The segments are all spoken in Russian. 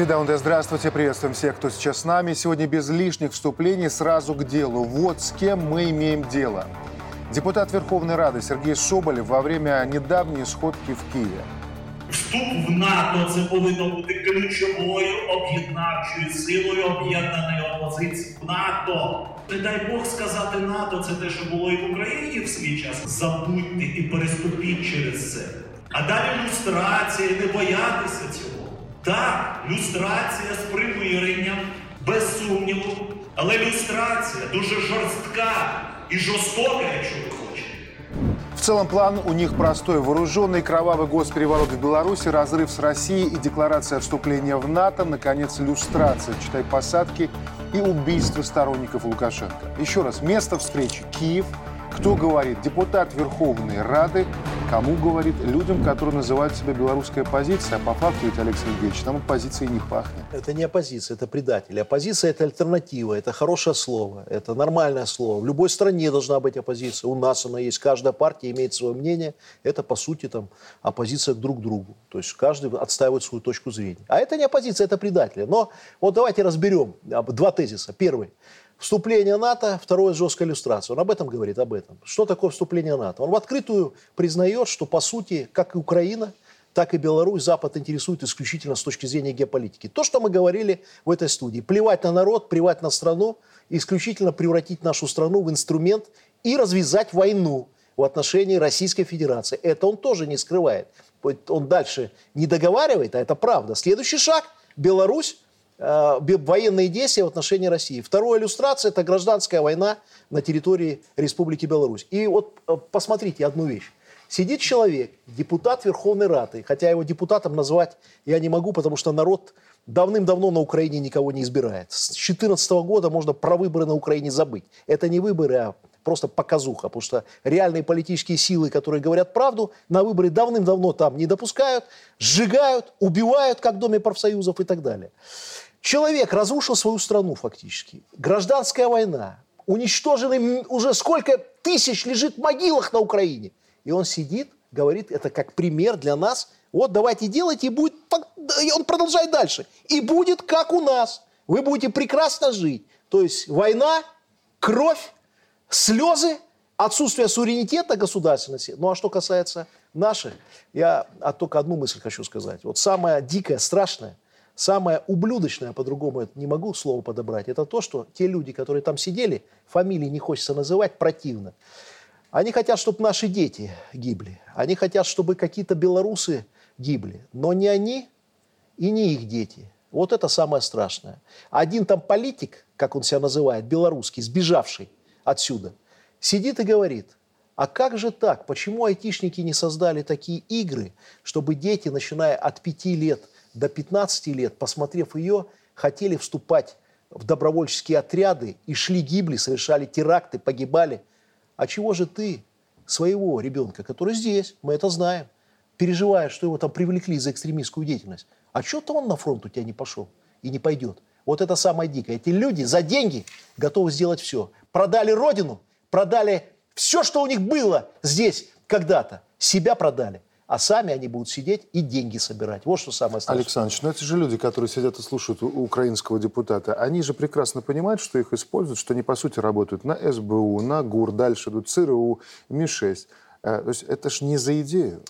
Свидаунде, здравствуйте, приветствуем всех, кто сейчас с нами. Сегодня без лишних вступлений сразу к делу. Вот с кем мы имеем дело. Депутат Верховной Рады Сергей Соболев во время недавней сходки в Киеве. Вступ в НАТО це повинно бути ключовою об'єднавчою силою об'єднаної опозиції в НАТО. Не дай Бог сказати НАТО, це те, що було і в Україні в свій час. Забудьте і переступіть через це. А далі люстрація, і не боятися цього. Так, люстрація з примиренням, без сумніву, але люстрація дуже жорстка і жорстока, якщо ви хочете. В целом план у них простой. Вооруженный кровавый госпереворот в Беларуси, разрыв с Россией и декларация вступления в НАТО, наконец, иллюстрация, читай посадки и убийство сторонников Лукашенко. Еще раз, место встречи – Киев. кто говорит? Депутат Верховной Рады. Кому говорит? Людям, которые называют себя белорусская оппозиция. А по факту ведь, Олег Сергеевич, там оппозиции не пахнет. Это не оппозиция, это предатели. Оппозиция – это альтернатива, это хорошее слово, это нормальное слово. В любой стране должна быть оппозиция. У нас она есть. Каждая партия имеет свое мнение. Это, по сути, там, оппозиция друг к другу. То есть каждый отстаивает свою точку зрения. А это не оппозиция, это предатели. Но вот давайте разберем два тезиса. Первый – Вступление НАТО, второе – жесткая иллюстрация. Он об этом говорит, об этом. Что такое вступление НАТО? Он в открытую признает, что, по сути, как и Украина, так и Беларусь Запад интересует исключительно с точки зрения геополитики. То, что мы говорили в этой студии. Плевать на народ, плевать на страну, исключительно превратить нашу страну в инструмент и развязать войну в отношении Российской Федерации. Это он тоже не скрывает. Он дальше не договаривает, а это правда. Следующий шаг – Беларусь военные действия в отношении России. Вторая иллюстрация – это гражданская война на территории Республики Беларусь. И вот э, посмотрите одну вещь. Сидит человек, депутат Верховной Рады, хотя его депутатом назвать я не могу, потому что народ давным-давно на Украине никого не избирает. С 2014 года можно про выборы на Украине забыть. Это не выборы, а просто показуха, потому что реальные политические силы, которые говорят правду, на выборы давным-давно там не допускают, сжигают, убивают, как в Доме профсоюзов и так далее. Человек разрушил свою страну фактически. Гражданская война. Уничтожены уже сколько тысяч лежит в могилах на Украине. И он сидит, говорит, это как пример для нас. Вот давайте делайте, и будет... И он продолжает дальше. И будет как у нас. Вы будете прекрасно жить. То есть война, кровь, слезы, отсутствие суверенитета государственности. Ну а что касается наших, я а только одну мысль хочу сказать. Вот самое дикое, страшное, Самое ублюдочное, по-другому не могу слово подобрать, это то, что те люди, которые там сидели, фамилии не хочется называть, противно. Они хотят, чтобы наши дети гибли. Они хотят, чтобы какие-то белорусы гибли. Но не они и не их дети. Вот это самое страшное. Один там политик, как он себя называет, белорусский, сбежавший отсюда, сидит и говорит, а как же так? Почему айтишники не создали такие игры, чтобы дети, начиная от пяти лет, до 15 лет, посмотрев ее, хотели вступать в добровольческие отряды и шли, гибли, совершали теракты, погибали. А чего же ты своего ребенка, который здесь, мы это знаем, переживаешь, что его там привлекли за экстремистскую деятельность, а что-то он на фронт у тебя не пошел и не пойдет. Вот это самое дикое. Эти люди за деньги готовы сделать все. Продали родину, продали все, что у них было здесь когда-то. Себя продали а сами они будут сидеть и деньги собирать. Вот что самое страшное. Александр, ну это же люди, которые сидят и слушают украинского депутата. Они же прекрасно понимают, что их используют, что они, по сути, работают на СБУ, на ГУР, дальше идут ЦРУ, МИ-6. Э, то есть это ж не за идею.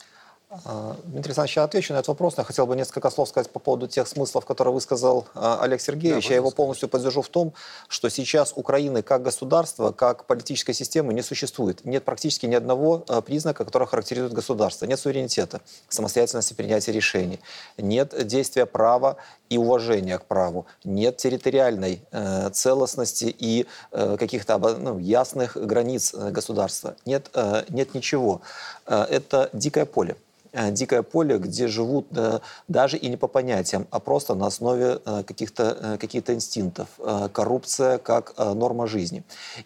А, Дмитрий Александрович, я отвечу на этот вопрос, но я хотел бы несколько слов сказать по поводу тех смыслов, которые высказал а, Олег Сергеевич. Да, я его полностью поддержу в том, что сейчас Украины как государства, как политической системы не существует. Нет практически ни одного а, признака, который характеризует государство. Нет суверенитета, самостоятельности принятия решений, нет действия права и уважения к праву, нет территориальной э, целостности и э, каких-то ну, ясных границ э, государства. Нет, э, нет ничего. Э, это дикое поле. Э, дикое поле, где живут э, даже и не по понятиям, а просто на основе э, каких-то каких инстинктов. Коррупция как норма жизни.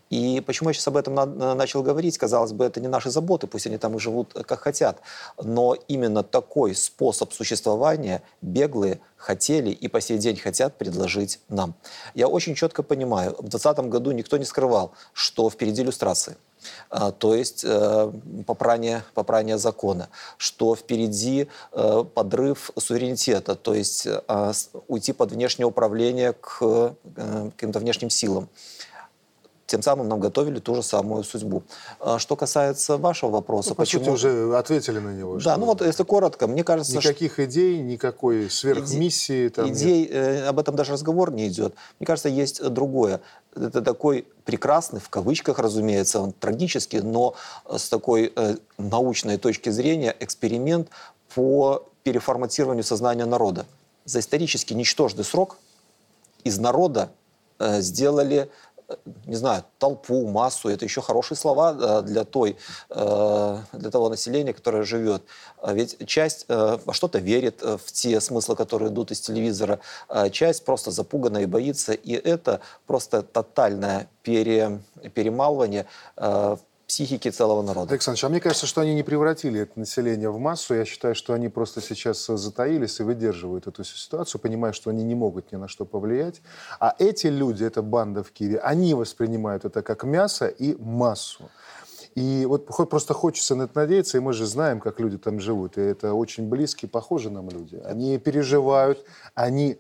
И почему я сейчас об этом начал говорить? Казалось бы, это не наши заботы, пусть они там и живут как хотят. Но именно такой способ существования беглые хотели и по сей день хотят предложить нам. Я очень четко понимаю, в 2020 году никто не скрывал, что впереди иллюстрации то есть э, попрание, попрание закона, что впереди э, подрыв суверенитета, то есть э, уйти под внешнее управление к каким-то внешним силам тем самым нам готовили ту же самую судьбу. А что касается вашего вопроса, ну, по почему... сути, уже ответили на него. Да, ну вот если коротко, мне кажется... Никаких что... идей, никакой сверхмиссии. Иде... Там идей, э, об этом даже разговор не идет. Мне кажется, есть другое. Это такой прекрасный, в кавычках, разумеется, он трагический, но с такой э, научной точки зрения эксперимент по переформатированию сознания народа. За исторически ничтожный срок из народа э, сделали не знаю, толпу, массу, это еще хорошие слова для, той, э, для того населения, которое живет. А ведь часть э, во что-то верит э, в те смыслы, которые идут из телевизора, а часть просто запугана и боится, и это просто тотальное пере, перемалывание психики целого народа. Александр, а мне кажется, что они не превратили это население в массу. Я считаю, что они просто сейчас затаились и выдерживают эту ситуацию, понимая, что они не могут ни на что повлиять. А эти люди, эта банда в Киеве, они воспринимают это как мясо и массу. И вот просто хочется на это надеяться, и мы же знаем, как люди там живут. И это очень близкие, похожие нам люди. Они переживают, они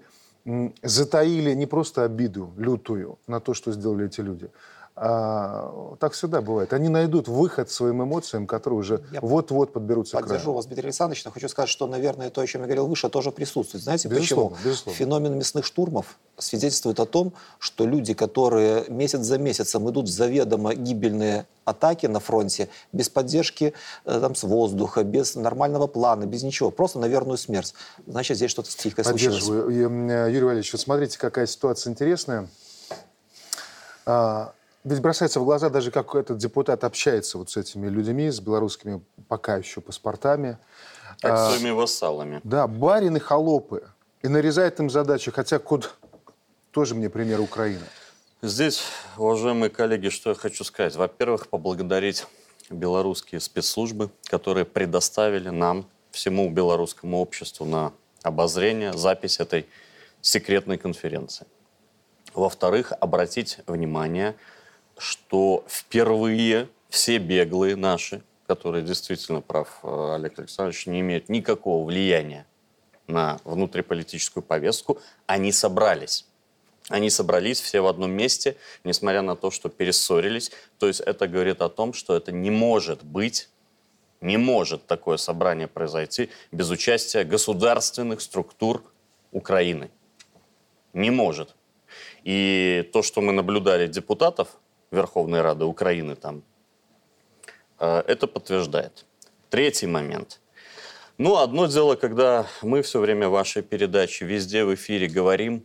затаили не просто обиду лютую на то, что сделали эти люди, а, так всегда бывает. Они найдут выход своим эмоциям, которые уже вот-вот подберутся Поддержу к краю. вас, Дмитрий Александрович, но хочу сказать, что, наверное, то, о чем я говорил выше, тоже присутствует. Знаете безусловно, почему? Безусловно. Феномен мясных штурмов свидетельствует о том, что люди, которые месяц за месяцем идут в заведомо гибельные атаки на фронте, без поддержки э, там, с воздуха, без нормального плана, без ничего, просто на верную смерть. Значит, здесь что-то тихо случилось. Поддерживаю. Юрий Валерьевич, вот смотрите, какая ситуация интересная. Ведь бросается в глаза даже, как этот депутат общается вот с этими людьми, с белорусскими пока еще паспортами. Как а, своими вассалами. Да, барины холопы. И нарезает им задачи, хотя код тоже мне пример Украины. Здесь, уважаемые коллеги, что я хочу сказать. Во-первых, поблагодарить белорусские спецслужбы, которые предоставили нам, всему белорусскому обществу на обозрение запись этой секретной конференции. Во-вторых, обратить внимание – что впервые все беглые наши, которые действительно, прав э, Олег Александрович, не имеют никакого влияния на внутриполитическую повестку, они собрались. Они собрались все в одном месте, несмотря на то, что перессорились. То есть это говорит о том, что это не может быть, не может такое собрание произойти без участия государственных структур Украины. Не может. И то, что мы наблюдали депутатов Верховной Рады Украины там, э, это подтверждает. Третий момент. Ну, одно дело, когда мы все время в вашей передаче везде в эфире говорим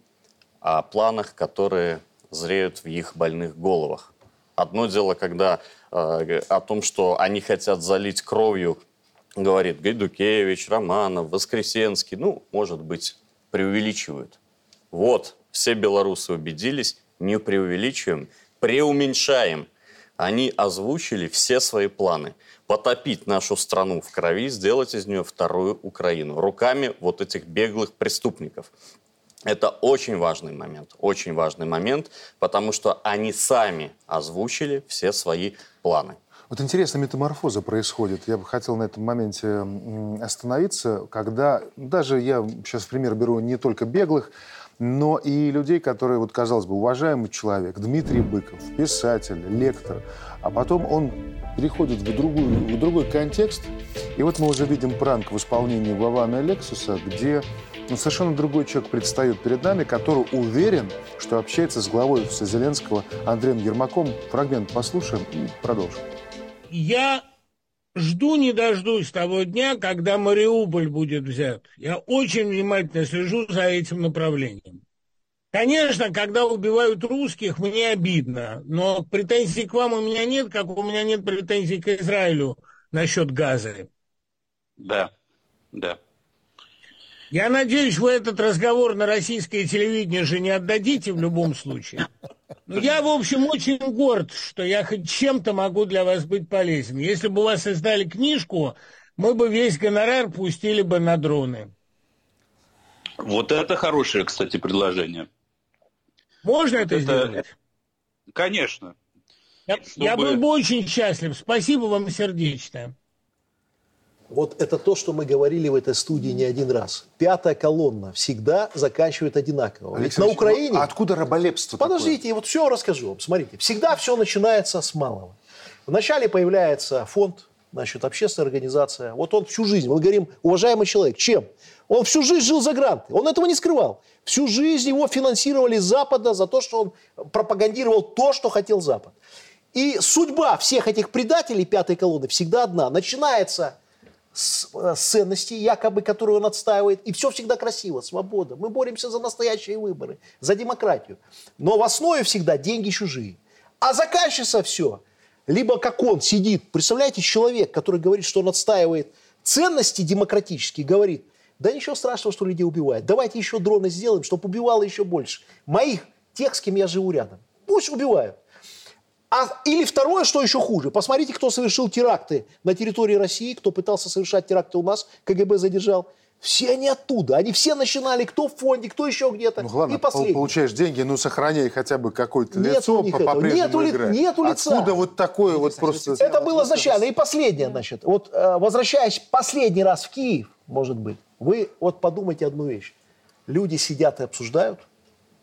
о планах, которые зреют в их больных головах. Одно дело, когда э, о том, что они хотят залить кровью, говорит Гайдукевич, Романов, Воскресенский, ну, может быть, преувеличивают. Вот, все белорусы убедились, не преувеличиваем преуменьшаем. Они озвучили все свои планы. Потопить нашу страну в крови, сделать из нее вторую Украину. Руками вот этих беглых преступников. Это очень важный момент, очень важный момент, потому что они сами озвучили все свои планы. Вот интересная метаморфоза происходит. Я бы хотел на этом моменте остановиться, когда даже я сейчас в пример беру не только беглых, но и людей, которые, вот, казалось бы, уважаемый человек, Дмитрий Быков, писатель, лектор, а потом он переходит в, другую, в другой контекст, и вот мы уже видим пранк в исполнении Вована Лексуса, где ну, совершенно другой человек предстает перед нами, который уверен, что общается с главой Зеленского Андреем Ермаком. Фрагмент послушаем и продолжим. Я Жду не дождусь того дня, когда Мариуполь будет взят. Я очень внимательно слежу за этим направлением. Конечно, когда убивают русских, мне обидно, но претензий к вам у меня нет, как у меня нет претензий к Израилю насчет газа. Да, да. Я надеюсь, вы этот разговор на российское телевидение же не отдадите в любом случае. Но я, в общем, очень горд, что я хоть чем-то могу для вас быть полезен. Если бы у вас создали книжку, мы бы весь гонорар пустили бы на дроны. Вот это хорошее, кстати, предложение. Можно вот это, это сделать? Конечно. Я, чтобы... я был бы очень счастлив. Спасибо вам сердечно. Вот это то, что мы говорили в этой студии не один раз. Пятая колонна всегда заканчивает одинаково. Ведь на Украине... А откуда раболепство Подождите, такое? я вот все расскажу вам. Смотрите, всегда все начинается с малого. Вначале появляется фонд, значит, общественная организация. Вот он всю жизнь, мы говорим, уважаемый человек, чем? Он всю жизнь жил за гранты, он этого не скрывал. Всю жизнь его финансировали с Запада за то, что он пропагандировал то, что хотел Запад. И судьба всех этих предателей пятой колонны всегда одна. Начинается с, э, ценностей, якобы, которые он отстаивает, и все всегда красиво, свобода. Мы боремся за настоящие выборы, за демократию. Но в основе всегда деньги чужие. А заканчивается все. Либо как он сидит, представляете, человек, который говорит, что он отстаивает ценности демократические, говорит, да ничего страшного, что людей убивают. Давайте еще дроны сделаем, чтобы убивало еще больше. Моих, тех, с кем я живу рядом. Пусть убивают. А, или второе, что еще хуже. Посмотрите, кто совершил теракты на территории России, кто пытался совершать теракты у нас, КГБ задержал. Все они оттуда. Они все начинали, кто в фонде, кто еще где-то. Ну ладно, и последний. получаешь деньги, ну сохраняй хотя бы какое-то лицо по по-прежнему нету, играть. Нету лица. Откуда вот такое вот просто... Это было изначально. И последнее, значит. Вот э, возвращаясь последний раз в Киев, может быть, вы вот подумайте одну вещь. Люди сидят и обсуждают,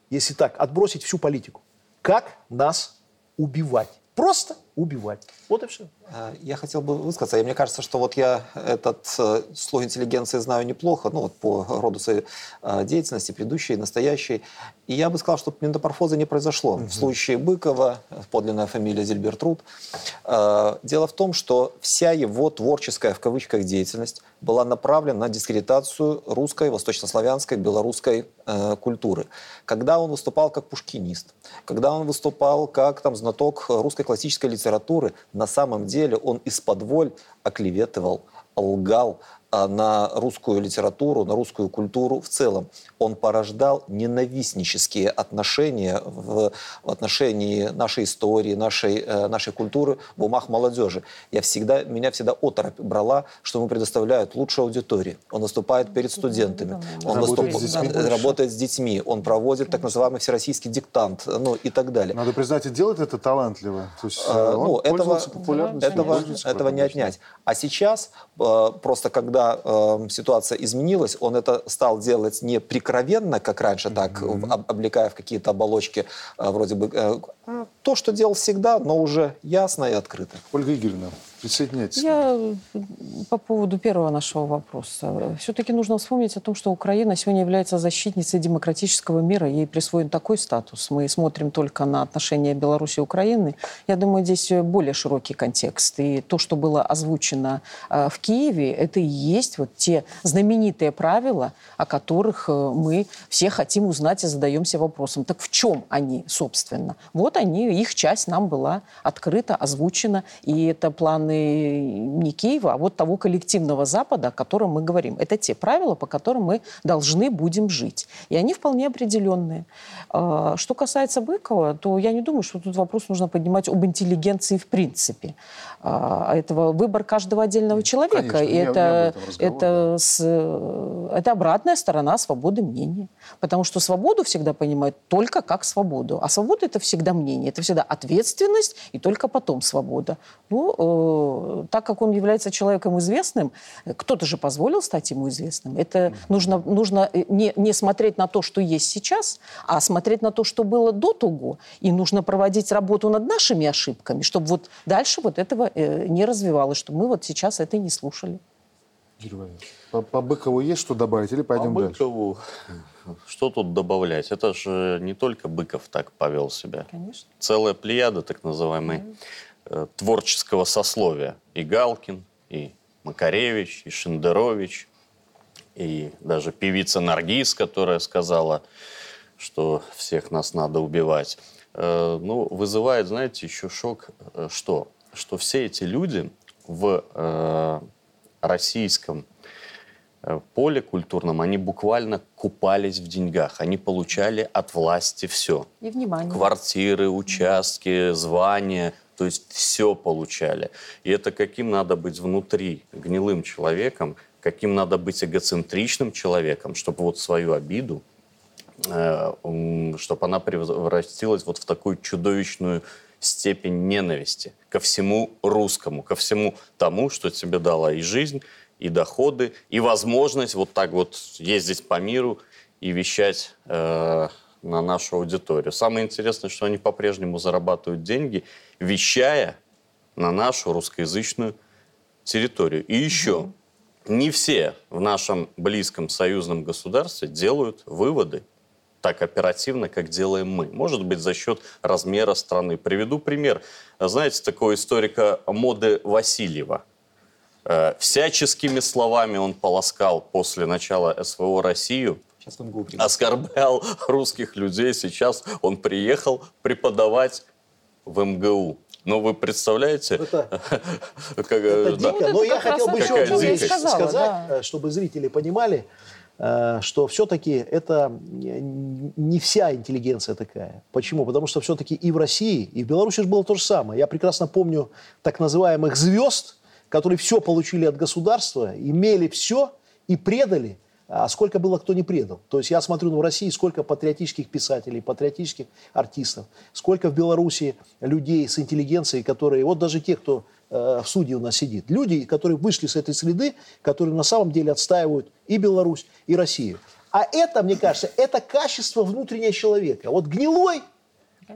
если так, отбросить всю политику, как нас убивать. Просто убивать. Вот и все. А, я хотел бы высказаться. И мне кажется, что вот я этот э, слой интеллигенции знаю неплохо, ну вот по роду своей э, деятельности, предыдущей, настоящей. И я бы сказал, что метаморфоза не произошло. Угу. В случае Быкова, подлинная фамилия Зильбертруд, э, дело в том, что вся его творческая, в кавычках, деятельность была направлена на дискредитацию русской, восточнославянской, белорусской э, культуры. Когда он выступал как пушкинист, когда он выступал как там, знаток русской классической литературы, на самом деле он из-под воль оклеветывал, лгал, на русскую литературу, на русскую культуру в целом. Он порождал ненавистнические отношения в, в отношении нашей истории, нашей, э, нашей культуры в умах молодежи. Я всегда, меня всегда оторопь брала, что ему предоставляют лучшую аудиторию. Он выступает перед студентами, он работает, выступ... с детьми, работает с детьми, он проводит так называемый всероссийский диктант, ну и так далее. Надо признать, и делает это талантливо. То есть, а, ну, этого, этого, этого не отнять. А сейчас, э, просто когда когда э, ситуация изменилась, он это стал делать не прикровенно, как раньше, так, mm-hmm. об, облекая в какие-то оболочки, э, вроде бы, э, то, что делал всегда, но уже ясно и открыто. Ольга Игоревна, Присоединяйтесь. Я по поводу первого нашего вопроса. Все-таки нужно вспомнить о том, что Украина сегодня является защитницей демократического мира. Ей присвоен такой статус. Мы смотрим только на отношения Беларуси и Украины. Я думаю, здесь более широкий контекст. И то, что было озвучено э, в Киеве, это и есть вот те знаменитые правила, о которых э, мы все хотим узнать и задаемся вопросом. Так в чем они, собственно? Вот они, их часть нам была открыта, озвучена. И это план стороны не Киева, а вот того коллективного Запада, о котором мы говорим. Это те правила, по которым мы должны будем жить. И они вполне определенные. А, что касается Быкова, то я не думаю, что тут вопрос нужно поднимать об интеллигенции в принципе. А, этого выбор каждого отдельного человека. Конечно, и это, это, с, это обратная сторона свободы мнения. Потому что свободу всегда понимают только как свободу. А свобода это всегда мнение, это всегда ответственность и только потом свобода. Ну, э, так как он является человеком известным, кто-то же позволил стать ему известным. Это нужно, нужно э, не, не смотреть на то, что есть сейчас, а смотреть на то, что было до того. И нужно проводить работу над нашими ошибками, чтобы вот дальше вот этого э, не развивалось, чтобы мы вот сейчас это не слушали. По, по Быкову есть что добавить или пойдем по Быкову, дальше? Что тут добавлять? Это же не только Быков так повел себя. Конечно. Целая плеяда так называемой mm э, творческого сословия. И Галкин, и Макаревич, и Шендерович, и даже певица Наргиз, которая сказала, что всех нас надо убивать. Э, ну, вызывает, знаете, еще шок, э, что? Что все эти люди в э, российском поле культурном, они буквально купались в деньгах. Они получали от власти все. И внимание. Квартиры, участки, звания. То есть все получали. И это каким надо быть внутри гнилым человеком, каким надо быть эгоцентричным человеком, чтобы вот свою обиду, э, чтобы она превратилась вот в такую чудовищную степень ненависти ко всему русскому, ко всему тому, что тебе дала и жизнь, и доходы, и возможность вот так вот ездить по миру и вещать э, на нашу аудиторию. Самое интересное, что они по-прежнему зарабатывают деньги, вещая на нашу русскоязычную территорию. И еще, не все в нашем близком союзном государстве делают выводы так оперативно, как делаем мы. Может быть, за счет размера страны. Приведу пример. Знаете, такого историка моды Васильева. Э, всяческими словами он полоскал после начала СВО Россию, оскорблял русских людей. Сейчас он приехал преподавать в МГУ. Ну, вы представляете? Это, как, это да. дико. Но я хотел бы еще одну сказать, да. чтобы зрители понимали, э, что все-таки это не вся интеллигенция такая. Почему? Потому что все-таки и в России, и в Беларуси было то же самое. Я прекрасно помню так называемых звезд, которые все получили от государства, имели все и предали – а сколько было, кто не предал. То есть я смотрю ну, в России, сколько патриотических писателей, патриотических артистов, сколько в Беларуси людей с интеллигенцией, которые, вот даже те, кто э, в суде у нас сидит, люди, которые вышли с этой среды, которые на самом деле отстаивают и Беларусь, и Россию. А это, мне кажется, это качество внутреннего человека. Вот гнилой,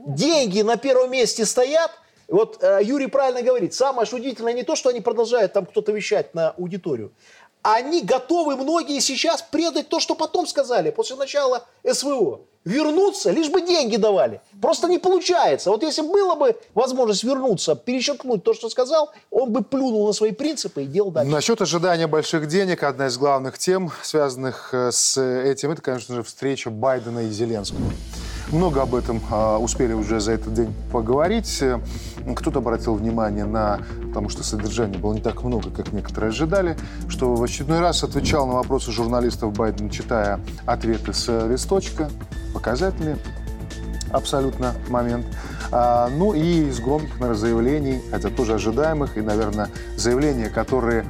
деньги на первом месте стоят, вот э, Юрий правильно говорит, самое удивительное не то, что они продолжают там кто-то вещать на аудиторию, они готовы многие сейчас предать то, что потом сказали, после начала СВО. Вернуться, лишь бы деньги давали. Просто не получается. Вот если была бы возможность вернуться, перечеркнуть то, что сказал, он бы плюнул на свои принципы и делал дальше. Насчет ожидания больших денег, одна из главных тем, связанных э, с этим, это, конечно же, встреча Байдена и Зеленского. Много об этом а, успели уже за этот день поговорить. Кто-то обратил внимание на, потому что содержания было не так много, как некоторые ожидали, что в очередной раз отвечал на вопросы журналистов Байден, читая ответы с листочка, показательные абсолютно момент. А, ну и из громких, наверное, заявлений, хотя тоже ожидаемых, и, наверное, заявления, которые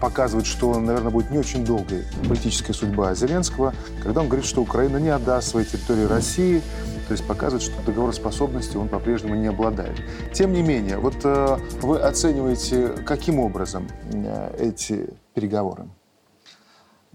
показывают, что, наверное, будет не очень долгой политическая судьба Зеленского, когда он говорит, что Украина не отдаст свои территории России, то есть показывает, что договороспособности он по-прежнему не обладает. Тем не менее, вот э, вы оцениваете, каким образом э, эти переговоры?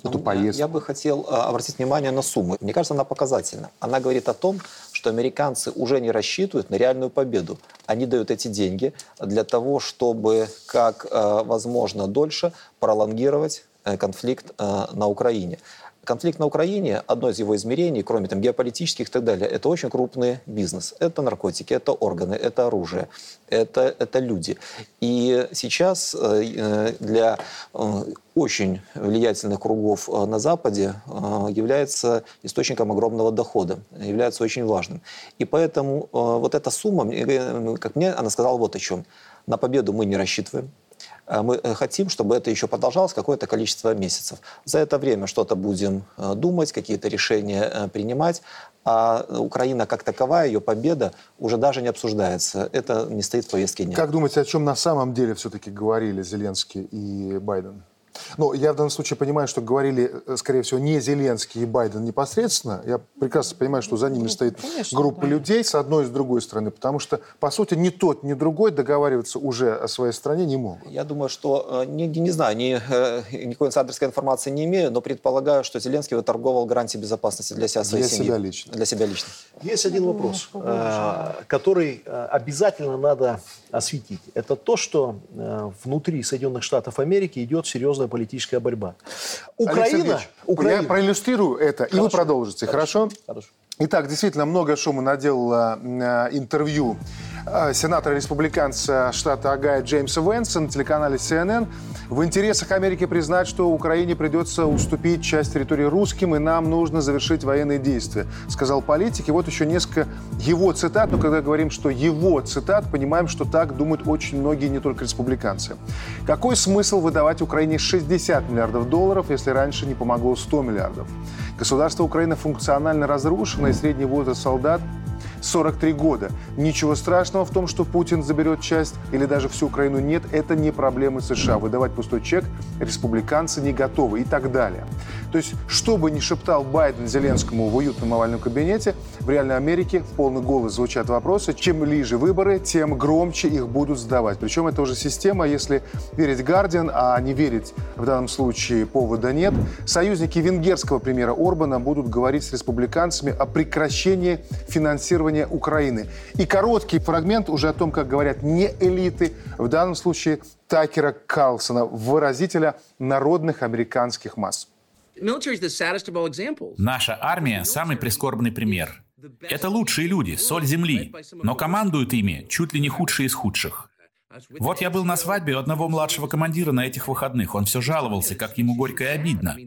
Эту ну, поездку? Я, бы хотел а, обратить внимание на сумму. Мне кажется, она показательна. Она говорит о том, что американцы уже не рассчитывают на реальную победу. Они дают эти деньги для того, чтобы как а, возможно дольше пролонгировать э, конфликт а, на Украине. Конфликт на Украине, одно из его измерений, кроме там, геополитических и так далее, это очень крупный бизнес. Это наркотики, это органы, это оружие, это, это люди. И сейчас э, э, для э, очень влиятельных кругов на Западе является источником огромного дохода, является очень важным. И поэтому вот эта сумма, как мне, она сказала вот о чем. На победу мы не рассчитываем, мы э, хотим, чтобы это еще продолжалось какое-то количество месяцев. За это время что-то будем э, думать, какие-то решения э, принимать, а Украина как таковая, ее победа уже даже не обсуждается. Это не стоит в повестке дня. Как думаете, о чем на самом деле все-таки говорили Зеленский и Байден? Ну, я в данном случае понимаю, что говорили, э, скорее всего, не Зеленский и Байден непосредственно. Я прекрасно понимаю, что за ними ну, стоит Конечно, группа да. людей с одной и с другой стороны, потому что, по сути, ни тот, ни другой договариваться уже о своей стране не могут. Я думаю, что, э, не, не знаю, ни, э, никакой инсайдерской информации не имею, но предполагаю, что Зеленский выторговал гарантии безопасности для себя, своей для семьи. Себя лично. Для себя лично. Есть один вопрос, который обязательно надо осветить. Это то, что внутри Соединенных Штатов Америки идет серьезная политическая борьба. Украина... Украина... Я проиллюстрирую это, хорошо, и вы продолжите, хорошо? Хорошо. Итак, действительно, много шума наделало э, интервью сенатора-республиканца штата Агая Джеймса Венса на телеканале CNN. В интересах Америки признать, что Украине придется уступить часть территории русским, и нам нужно завершить военные действия, сказал политик. И вот еще несколько его цитат. Но когда говорим, что его цитат, понимаем, что так думают очень многие, не только республиканцы. Какой смысл выдавать Украине 60 миллиардов долларов, если раньше не помогло 100 миллиардов? Государство Украины функционально разрушено, и средний возраст солдат 43 года. Ничего страшного в том, что Путин заберет часть или даже всю Украину нет. Это не проблемы США. Выдавать пустой чек республиканцы не готовы и так далее. То есть, что бы ни шептал Байден Зеленскому в уютном овальном кабинете, в реальной Америке в полный голос звучат вопросы. Чем ближе выборы, тем громче их будут задавать. Причем это уже система, если верить Гардиан, а не верить в данном случае повода нет. Союзники венгерского премьера Орбана будут говорить с республиканцами о прекращении финансирования Украины. И короткий фрагмент уже о том, как говорят не элиты, в данном случае Такера Карлсона, выразителя народных американских масс. Наша армия – самый прискорбный пример. Это лучшие люди, соль земли, но командуют ими чуть ли не худшие из худших. Вот я был на свадьбе у одного младшего командира на этих выходных. Он все жаловался, как ему горько и обидно.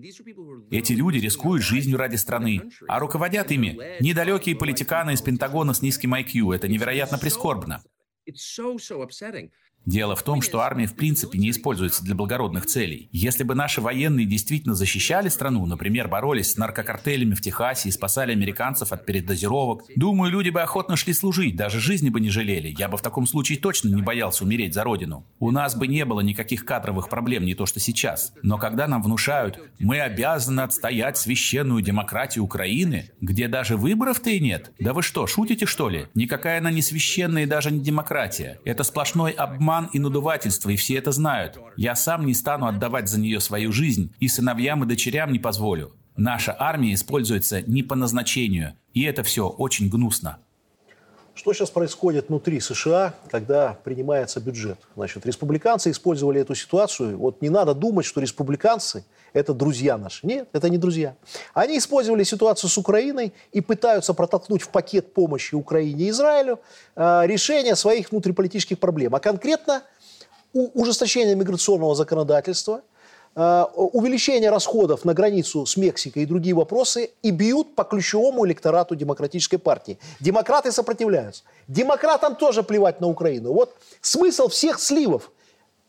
Эти люди рискуют жизнью ради страны, а руководят ими недалекие политиканы из Пентагона с низким IQ. Это невероятно прискорбно. Дело в том, что армия в принципе не используется для благородных целей. Если бы наши военные действительно защищали страну, например, боролись с наркокартелями в Техасе и спасали американцев от передозировок, думаю, люди бы охотно шли служить, даже жизни бы не жалели. Я бы в таком случае точно не боялся умереть за родину. У нас бы не было никаких кадровых проблем, не то что сейчас. Но когда нам внушают, мы обязаны отстоять священную демократию Украины, где даже выборов-то и нет, да вы что, шутите что ли? Никакая она не священная и даже не демократия. Это сплошной обман обман и надувательство, и все это знают. Я сам не стану отдавать за нее свою жизнь, и сыновьям и дочерям не позволю. Наша армия используется не по назначению, и это все очень гнусно. Что сейчас происходит внутри США, когда принимается бюджет? Значит, республиканцы использовали эту ситуацию. Вот не надо думать, что республиканцы – это друзья наши. Нет, это не друзья. Они использовали ситуацию с Украиной и пытаются протолкнуть в пакет помощи Украине и Израилю э, решение своих внутриполитических проблем. А конкретно ужесточение миграционного законодательства – увеличение расходов на границу с Мексикой и другие вопросы и бьют по ключевому электорату демократической партии. Демократы сопротивляются. Демократам тоже плевать на Украину. Вот смысл всех сливов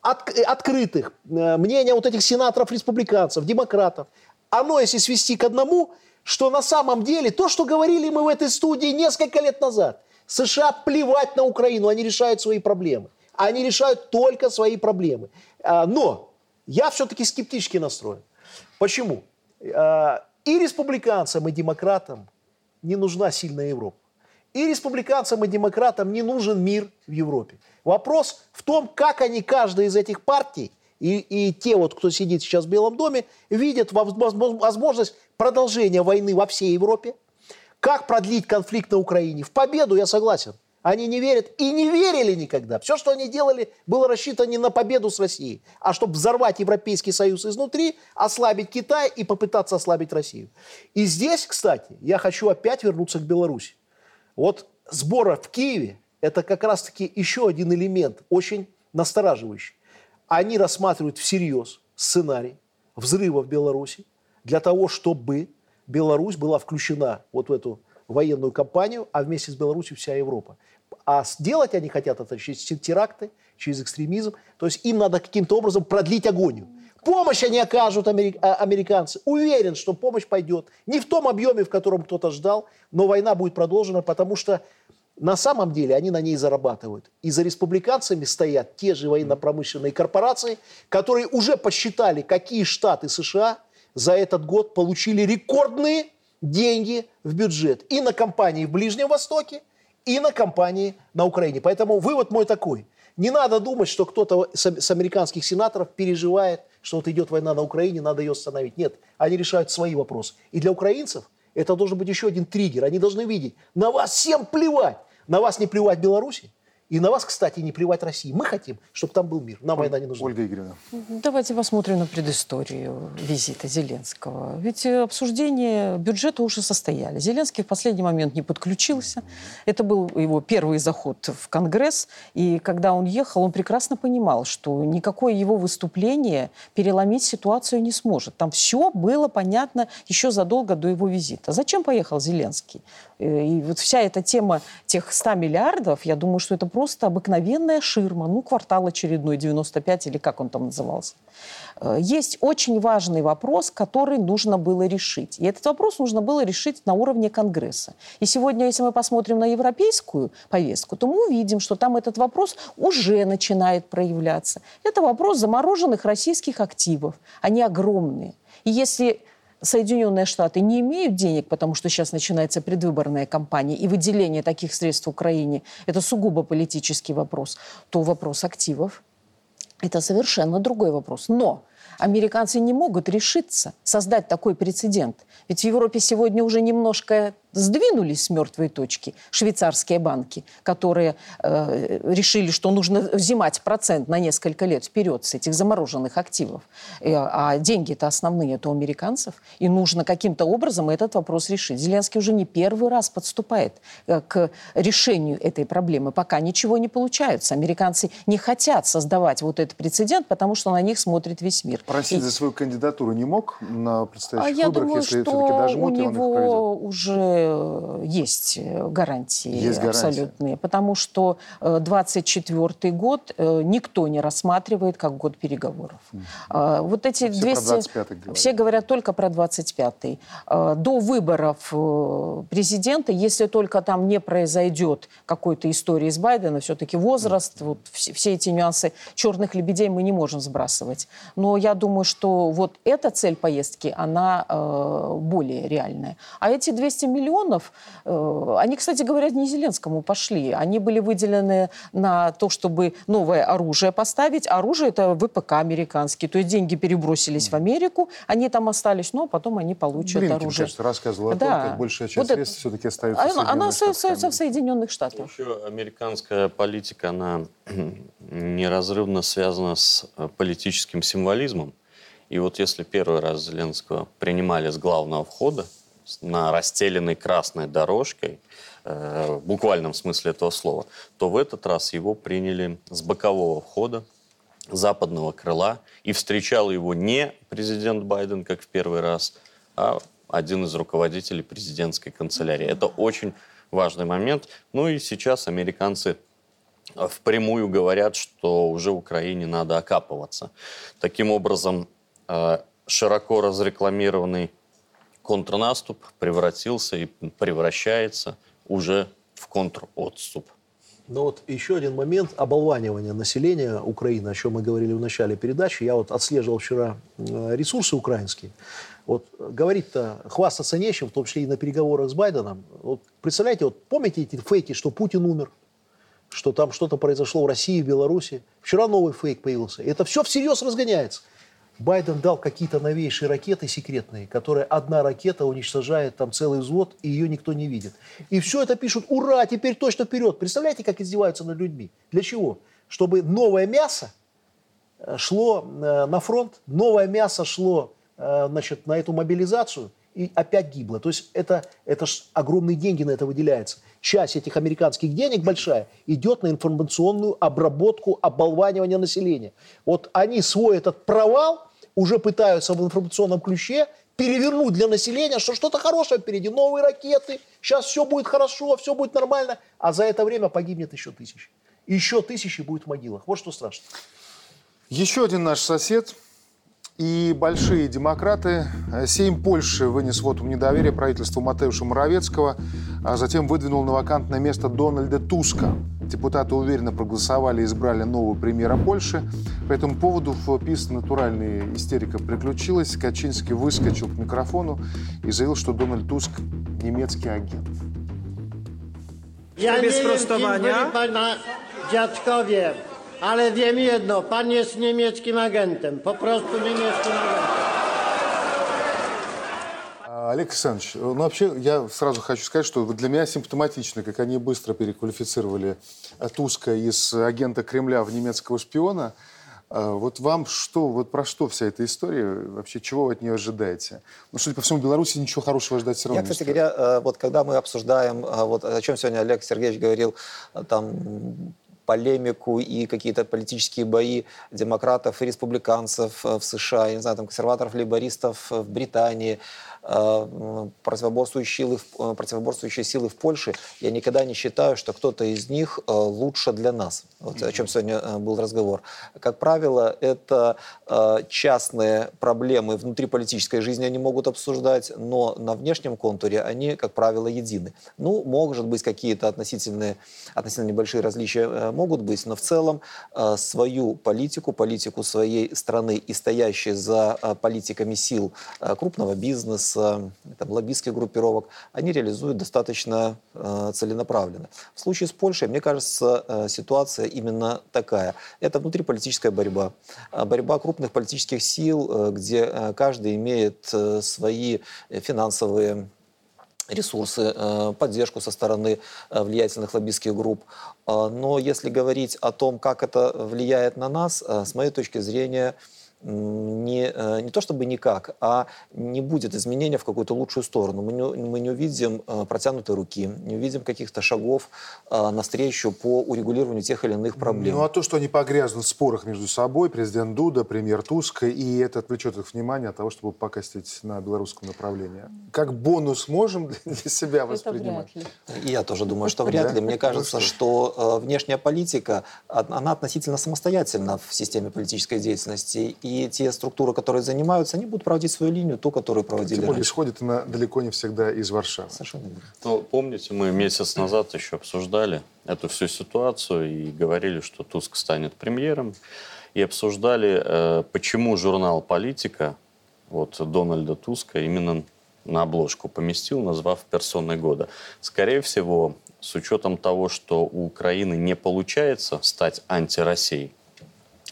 от, э, открытых, э, мнения вот этих сенаторов-республиканцев, демократов, оно, если свести к одному, что на самом деле то, что говорили мы в этой студии несколько лет назад, США плевать на Украину, они решают свои проблемы. Они решают только свои проблемы. А, но я все-таки скептически настроен. Почему? А, и республиканцам, и демократам не нужна сильная Европа. И республиканцам, и демократам не нужен мир в Европе. Вопрос в том, как они, каждая из этих партий, и, и те вот, кто сидит сейчас в Белом доме, видят возможность продолжения войны во всей Европе. Как продлить конфликт на Украине? В победу я согласен. Они не верят и не верили никогда. Все, что они делали, было рассчитано не на победу с Россией, а чтобы взорвать Европейский Союз изнутри, ослабить Китай и попытаться ослабить Россию. И здесь, кстати, я хочу опять вернуться к Беларуси. Вот сбора в Киеве – это как раз-таки еще один элемент, очень настораживающий. Они рассматривают всерьез сценарий взрыва в Беларуси для того, чтобы Беларусь была включена вот в эту военную кампанию, а вместе с Беларусью вся Европа. А сделать они хотят это через теракты, через экстремизм. То есть им надо каким-то образом продлить агонию. Помощь они окажут, а, американцы. Уверен, что помощь пойдет. Не в том объеме, в котором кто-то ждал, но война будет продолжена, потому что на самом деле они на ней зарабатывают. И за республиканцами стоят те же военно-промышленные корпорации, которые уже посчитали, какие штаты США за этот год получили рекордные деньги в бюджет и на компании в Ближнем Востоке, и на кампании на Украине. Поэтому вывод мой такой. Не надо думать, что кто-то с американских сенаторов переживает, что вот идет война на Украине, надо ее остановить. Нет, они решают свои вопросы. И для украинцев это должен быть еще один триггер. Они должны видеть, на вас всем плевать. На вас не плевать Беларуси, и на вас, кстати, не плевать России. Мы хотим, чтобы там был мир. Нам война не нужна. Ольга Игоревна. Давайте посмотрим на предысторию визита Зеленского. Ведь э, обсуждение бюджета уже состояли. Зеленский в последний момент не подключился. Это был его первый заход в Конгресс. И когда он ехал, он прекрасно понимал, что никакое его выступление переломить ситуацию не сможет. Там все было понятно еще задолго до его визита. Зачем поехал Зеленский? Э, и вот вся эта тема тех 100 миллиардов, я думаю, что это просто обыкновенная ширма, ну, квартал очередной, 95 или как он там назывался. Э, есть очень важный вопрос, который нужно было решить. И этот вопрос нужно было решить на уровне Конгресса. И сегодня, если мы посмотрим на европейскую повестку, то мы увидим, что там этот вопрос уже начинает проявляться. Это вопрос замороженных российских активов. Они огромные. И если Соединенные Штаты не имеют денег, потому что сейчас начинается предвыборная кампания, и выделение таких средств Украине – это сугубо политический вопрос, то вопрос активов – это совершенно другой вопрос. Но американцы не могут решиться создать такой прецедент. Ведь в Европе сегодня уже немножко сдвинулись с мертвой точки швейцарские банки, которые э, решили, что нужно взимать процент на несколько лет вперед с этих замороженных активов. И, а деньги-то основные, это у американцев. И нужно каким-то образом этот вопрос решить. Зеленский уже не первый раз подступает э, к решению этой проблемы. Пока ничего не получается. Американцы не хотят создавать вот этот прецедент, потому что на них смотрит весь мир. Просить и... за свою кандидатуру не мог на предстоящих а выборах, думаю, если что все-таки дожмут, у и он него уже Э, есть гарантии есть абсолютные, потому что 24 год э, никто не рассматривает как год переговоров. Mm. Вот эти все 200... говорят. Все говорят только про 25-й. До выборов президента, если только там не произойдет какой-то истории с Байдена, все-таки возраст, вот все, эти нюансы черных лебедей мы не можем сбрасывать. Но я думаю, что вот эта цель поездки, она э, более реальная. А эти 200 миллионов миллионов, э, они, кстати говоря, не Зеленскому пошли. Они были выделены на то, чтобы новое оружие поставить. Оружие это ВПК американский. То есть деньги перебросились в Америку, они там остались, но потом они получат Блинкин, оружие. кажется, рассказывал о да. том, как большая часть вот средств это... все-таки остается она, в Соединенных Она Штатах остается в Соединенных Штатах. Еще американская политика, она неразрывно связана с э, политическим символизмом. И вот если первый раз Зеленского принимали с главного входа, на расстеленной красной дорожкой, э, в буквальном смысле этого слова, то в этот раз его приняли с бокового входа, западного крыла, и встречал его не президент Байден, как в первый раз, а один из руководителей президентской канцелярии. Это очень важный момент. Ну и сейчас американцы впрямую говорят, что уже Украине надо окапываться. Таким образом, э, широко разрекламированный контрнаступ превратился и превращается уже в контратступ. Ну вот еще один момент оболванивания населения Украины, о чем мы говорили в начале передачи. Я вот отслеживал вчера э, ресурсы украинские. Вот говорить-то хвастаться нечем, в том числе и на переговорах с Байденом. Вот представляете, вот помните эти фейки, что Путин умер, что там что-то произошло в России, в Беларуси. Вчера новый фейк появился. И это все всерьез разгоняется. Байден дал какие-то новейшие ракеты секретные, которые одна ракета уничтожает там целый взвод, и ее никто не видит. И все это пишут, ура, теперь точно вперед. Представляете, как издеваются над людьми? Для чего? Чтобы новое мясо э, шло э, на фронт, новое мясо шло э, значит, на эту мобилизацию и опять гибло. То есть это, это ж огромные деньги на это выделяются часть этих американских денег большая идет на информационную обработку, оболванивание населения. Вот они свой этот провал уже пытаются в информационном ключе перевернуть для населения, что что-то хорошее впереди, новые ракеты, сейчас все будет хорошо, все будет нормально, а за это время погибнет еще тысячи. Еще тысячи будет в могилах. Вот что страшно. Еще один наш сосед – и большие демократы. Сейм Польши вынес вотум недоверия правительству Матеуша Моровецкого, а затем выдвинул на вакантное место Дональда Туска. Депутаты уверенно проголосовали и избрали нового премьера Польши. По этому поводу в ПИС натуральная истерика приключилась. Качинский выскочил к микрофону и заявил, что Дональд Туск – немецкий агент. Я без спростования. Dziadkowie, Ale wiem jedno, pan jest niemieckim agentem, po prostu niemieckim agentem. Олег Александрович, ну вообще я сразу хочу сказать, что для меня симптоматично, как они быстро переквалифицировали Туска из агента Кремля в немецкого шпиона. А вот вам что, вот про что вся эта история? Вообще, чего вы от нее ожидаете? Ну, судя по всему, Беларуси ничего хорошего ждать все равно Я, кстати говоря, э, вот когда мы обсуждаем, э, вот о чем сегодня Олег Сергеевич говорил, э, там полемику и какие-то политические бои демократов и республиканцев в США, я не знаю, там, консерваторов, лейбористов в Британии, Э, противоборствующие силы, э, противоборствующие силы в Польше, я никогда не считаю, что кто-то из них э, лучше для нас. Вот о чем сегодня был разговор. Как правило, это частные проблемы внутри политической жизни они могут обсуждать, но на внешнем контуре они, как правило, едины. Ну, может быть, какие-то относительные, относительно небольшие различия могут быть, но в целом свою политику, политику своей страны и стоящие за политиками сил крупного бизнеса, там, лоббистских группировок, они реализуют достаточно целенаправленно. В случае с Польшей, мне кажется, ситуация именно такая. Это внутриполитическая борьба. Борьба крупных политических сил, где каждый имеет свои финансовые ресурсы, э, поддержку со стороны э, влиятельных лоббистских групп. Э, но если говорить о том, как это влияет на нас, с моей точки зрения, не, э, не то чтобы никак, а не будет изменения в какую-то лучшую сторону. Мы не, мы не увидим э, протянутой руки, не увидим каких-то шагов э, навстречу по урегулированию тех или иных проблем. Ну а то, что они погрязнут в спорах между собой, президент Дуда, премьер Туск, и это отвлечет их внимание от того, чтобы покостить на белорусском направлении. Как бонус можем для себя воспринимать? Это вряд ли. Я тоже думаю, что вряд ли. Мне кажется, что внешняя политика, она относительно самостоятельна в системе политической деятельности и те структуры, которые занимаются, они будут проводить свою линию, ту, которую проводили Тем более исходит она далеко не всегда из Варшавы. Совершенно верно. Ну, помните, мы месяц назад еще обсуждали эту всю ситуацию и говорили, что Туск станет премьером, и обсуждали, э, почему журнал «Политика» вот Дональда Туска именно на обложку поместил, назвав персоной года. Скорее всего, с учетом того, что у Украины не получается стать антироссией,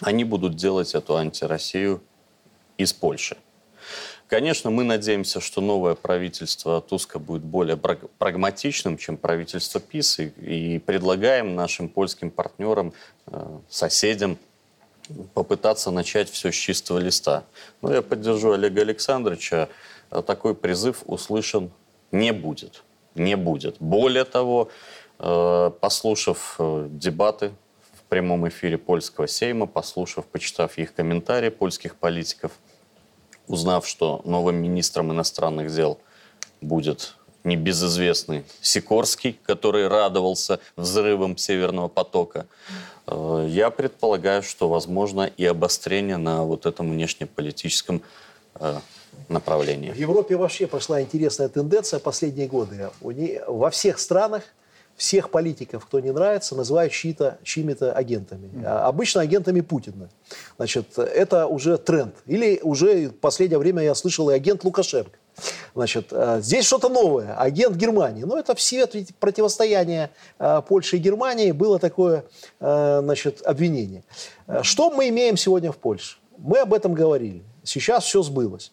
они будут делать эту антироссию из Польши. Конечно, мы надеемся, что новое правительство Туска будет более прагматичным, чем правительство ПИС, и, и предлагаем нашим польским партнерам, э, соседям попытаться начать все с чистого листа. Но я поддержу Олега Александровича. Такой призыв услышан не будет. Не будет. Более того, э, послушав э, дебаты прямом эфире польского сейма, послушав, почитав их комментарии польских политиков, узнав, что новым министром иностранных дел будет небезызвестный Сикорский, который радовался взрывам Северного потока, э, я предполагаю, что возможно и обострение на вот этом внешнеполитическом э, направлении. В Европе вообще пошла интересная тенденция последние годы. Во всех странах всех политиков, кто не нравится, называют чьи-то, чьими-то агентами. Mm-hmm. обычно агентами Путина. Значит, это уже тренд. Или уже в последнее время я слышал и агент Лукашенко. Значит, а, здесь что-то новое. Агент Германии. Но это все противостояние а, Польши и Германии было такое значит, обвинение. Что мы имеем сегодня в Польше? Мы об этом говорили. Сейчас все сбылось.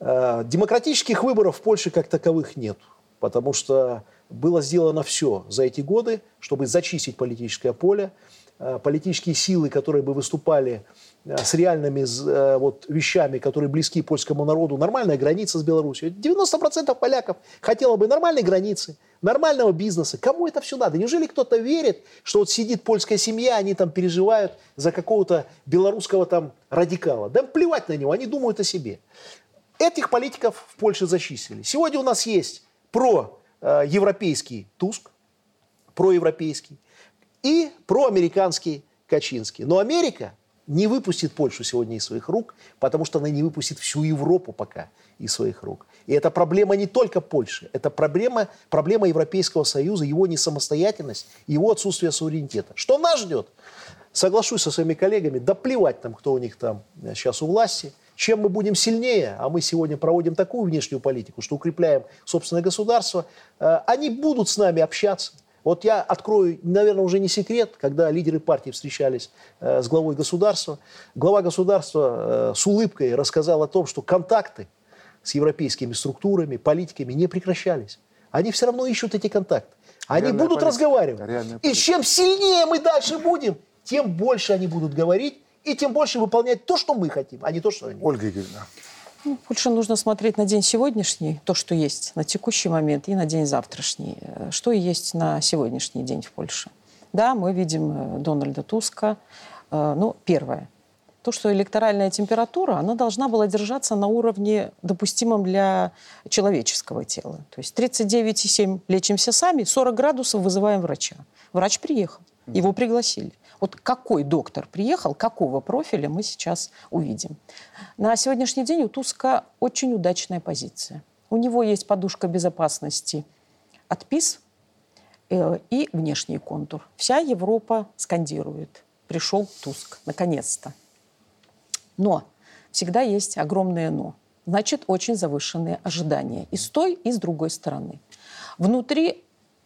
Демократических выборов в Польше как таковых нет. Потому что было сделано все за эти годы, чтобы зачистить политическое поле. Э, политические силы, которые бы выступали э, с реальными э, вот, вещами, которые близки польскому народу, нормальная граница с Беларусью. 90% поляков хотело бы нормальной границы, нормального бизнеса. Кому это все надо? Неужели кто-то верит, что вот сидит польская семья, они там переживают за какого-то белорусского там радикала? Да плевать на него, они думают о себе. Этих политиков в Польше зачистили. Сегодня у нас есть про европейский Туск, проевропейский, и проамериканский Качинский. Но Америка не выпустит Польшу сегодня из своих рук, потому что она не выпустит всю Европу пока из своих рук. И это проблема не только Польши, это проблема, проблема Европейского Союза, его несамостоятельность, его отсутствие суверенитета. Что нас ждет? Соглашусь со своими коллегами, да плевать там, кто у них там сейчас у власти – чем мы будем сильнее, а мы сегодня проводим такую внешнюю политику, что укрепляем собственное государство, э, они будут с нами общаться. Вот я открою, наверное, уже не секрет, когда лидеры партии встречались э, с главой государства, глава государства э, с улыбкой рассказал о том, что контакты с европейскими структурами, политиками не прекращались. Они все равно ищут эти контакты. Они Реальная будут политика. разговаривать. И чем сильнее мы дальше будем, тем больше они будут говорить и тем больше выполнять то, что мы хотим, а не то, что они. Ольга Игоревна. Ну, больше нужно смотреть на день сегодняшний, то, что есть на текущий момент, и на день завтрашний. Э, что есть на сегодняшний день в Польше? Да, мы видим э, Дональда Туска. Э, ну, первое. То, что электоральная температура, она должна была держаться на уровне, допустимом для человеческого тела. То есть 39,7 лечимся сами, 40 градусов вызываем врача. Врач приехал, его пригласили. Вот какой доктор приехал, какого профиля мы сейчас увидим. На сегодняшний день у Туска очень удачная позиция. У него есть подушка безопасности от ПИС. э, и внешний контур. Вся Европа скандирует. Пришел Туск, наконец-то. Но всегда есть огромное «но». Значит, очень завышенные ожидания и с той, и с другой стороны. Внутри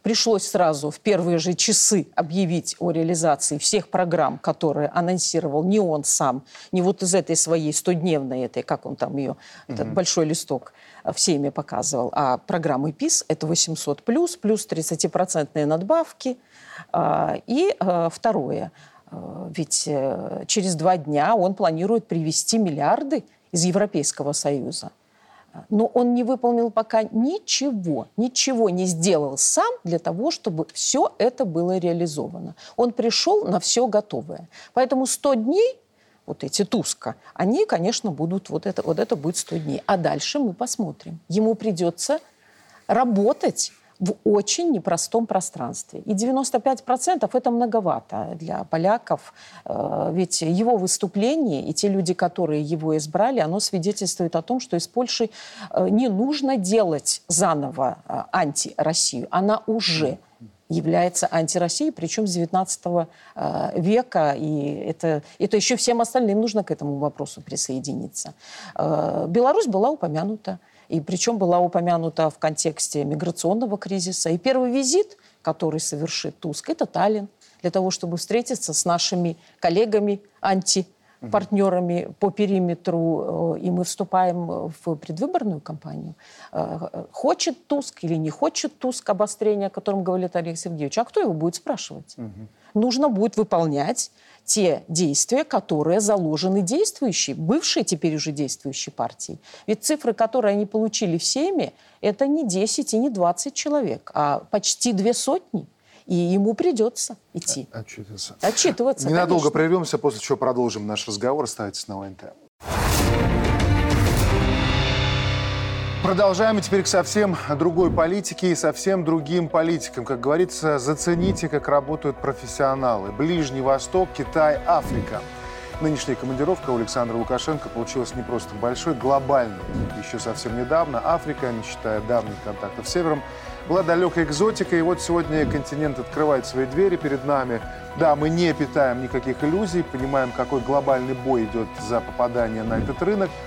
пришлось сразу в первые же часы объявить о реализации всех программ, которые анонсировал не он сам, не вот из этой своей 100-дневной этой, как он там ее, mm-hmm. этот большой листок э, всеми показывал, а программы ПИС это 800 плюс, плюс 30-процентные надбавки. А, и э, второе, э, ведь через два дня он планирует привести миллиарды из Европейского Союза но он не выполнил пока ничего, ничего не сделал сам для того, чтобы все это было реализовано. Он пришел на все готовое. Поэтому 100 дней вот эти Туска, они, конечно, будут, вот это, вот это будет 100 дней. А дальше мы посмотрим. Ему придется работать в очень непростом пространстве. И 95% это многовато для поляков. Э, ведь его выступление и те люди, которые его избрали, оно свидетельствует о том, что из Польши э, не нужно делать заново э, анти-Россию. Она уже является антироссией, причем с 19 века, и это, это еще всем остальным нужно к этому вопросу присоединиться. Беларусь была упомянута и причем была упомянута в контексте миграционного кризиса. И первый визит, который совершит Туск, это Таллин, для того, чтобы встретиться с нашими коллегами анти партнерами по периметру, э, и мы вступаем в предвыборную кампанию. Э, хочет Туск или не хочет Туск обострения, о котором говорит Олег Сергеевич, а кто его будет спрашивать? Угу. Нужно будет выполнять те действия, которые заложены действующей, бывшей теперь уже действующей партией. Ведь цифры, которые они получили всеми, это не 10 и не 20 человек, а почти две сотни. И ему придется идти. Отчитываться. Отчитываться, Ненадолго конечно. прервемся, после чего продолжим наш разговор. Оставайтесь на ОНТ. Продолжаем теперь к совсем другой политике и совсем другим политикам. Как говорится, зацените, как работают профессионалы. Ближний Восток, Китай, Африка. Нынешняя командировка у Александра Лукашенко получилась не просто большой, глобальной. Еще совсем недавно Африка, не считая давних контактов с Севером, была далекой экзотикой. И вот сегодня континент открывает свои двери перед нами. Да, мы не питаем никаких иллюзий, понимаем, какой глобальный бой идет за попадание на этот рынок –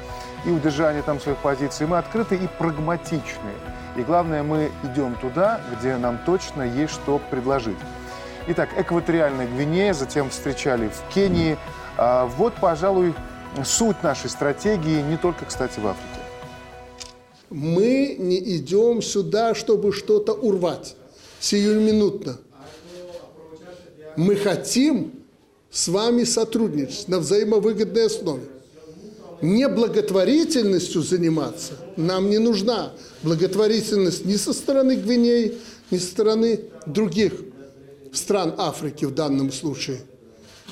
и удержание там своих позиций. Мы открыты и прагматичны. И главное, мы идем туда, где нам точно есть что предложить. Итак, экваториальная Гвинея, затем встречали в Кении. А, вот, пожалуй, суть нашей стратегии, не только, кстати, в Африке. Мы не идем сюда, чтобы что-то урвать сиюминутно. Мы хотим с вами сотрудничать на взаимовыгодной основе не благотворительностью заниматься нам не нужна. Благотворительность ни со стороны Гвинеи, ни со стороны других стран Африки в данном случае.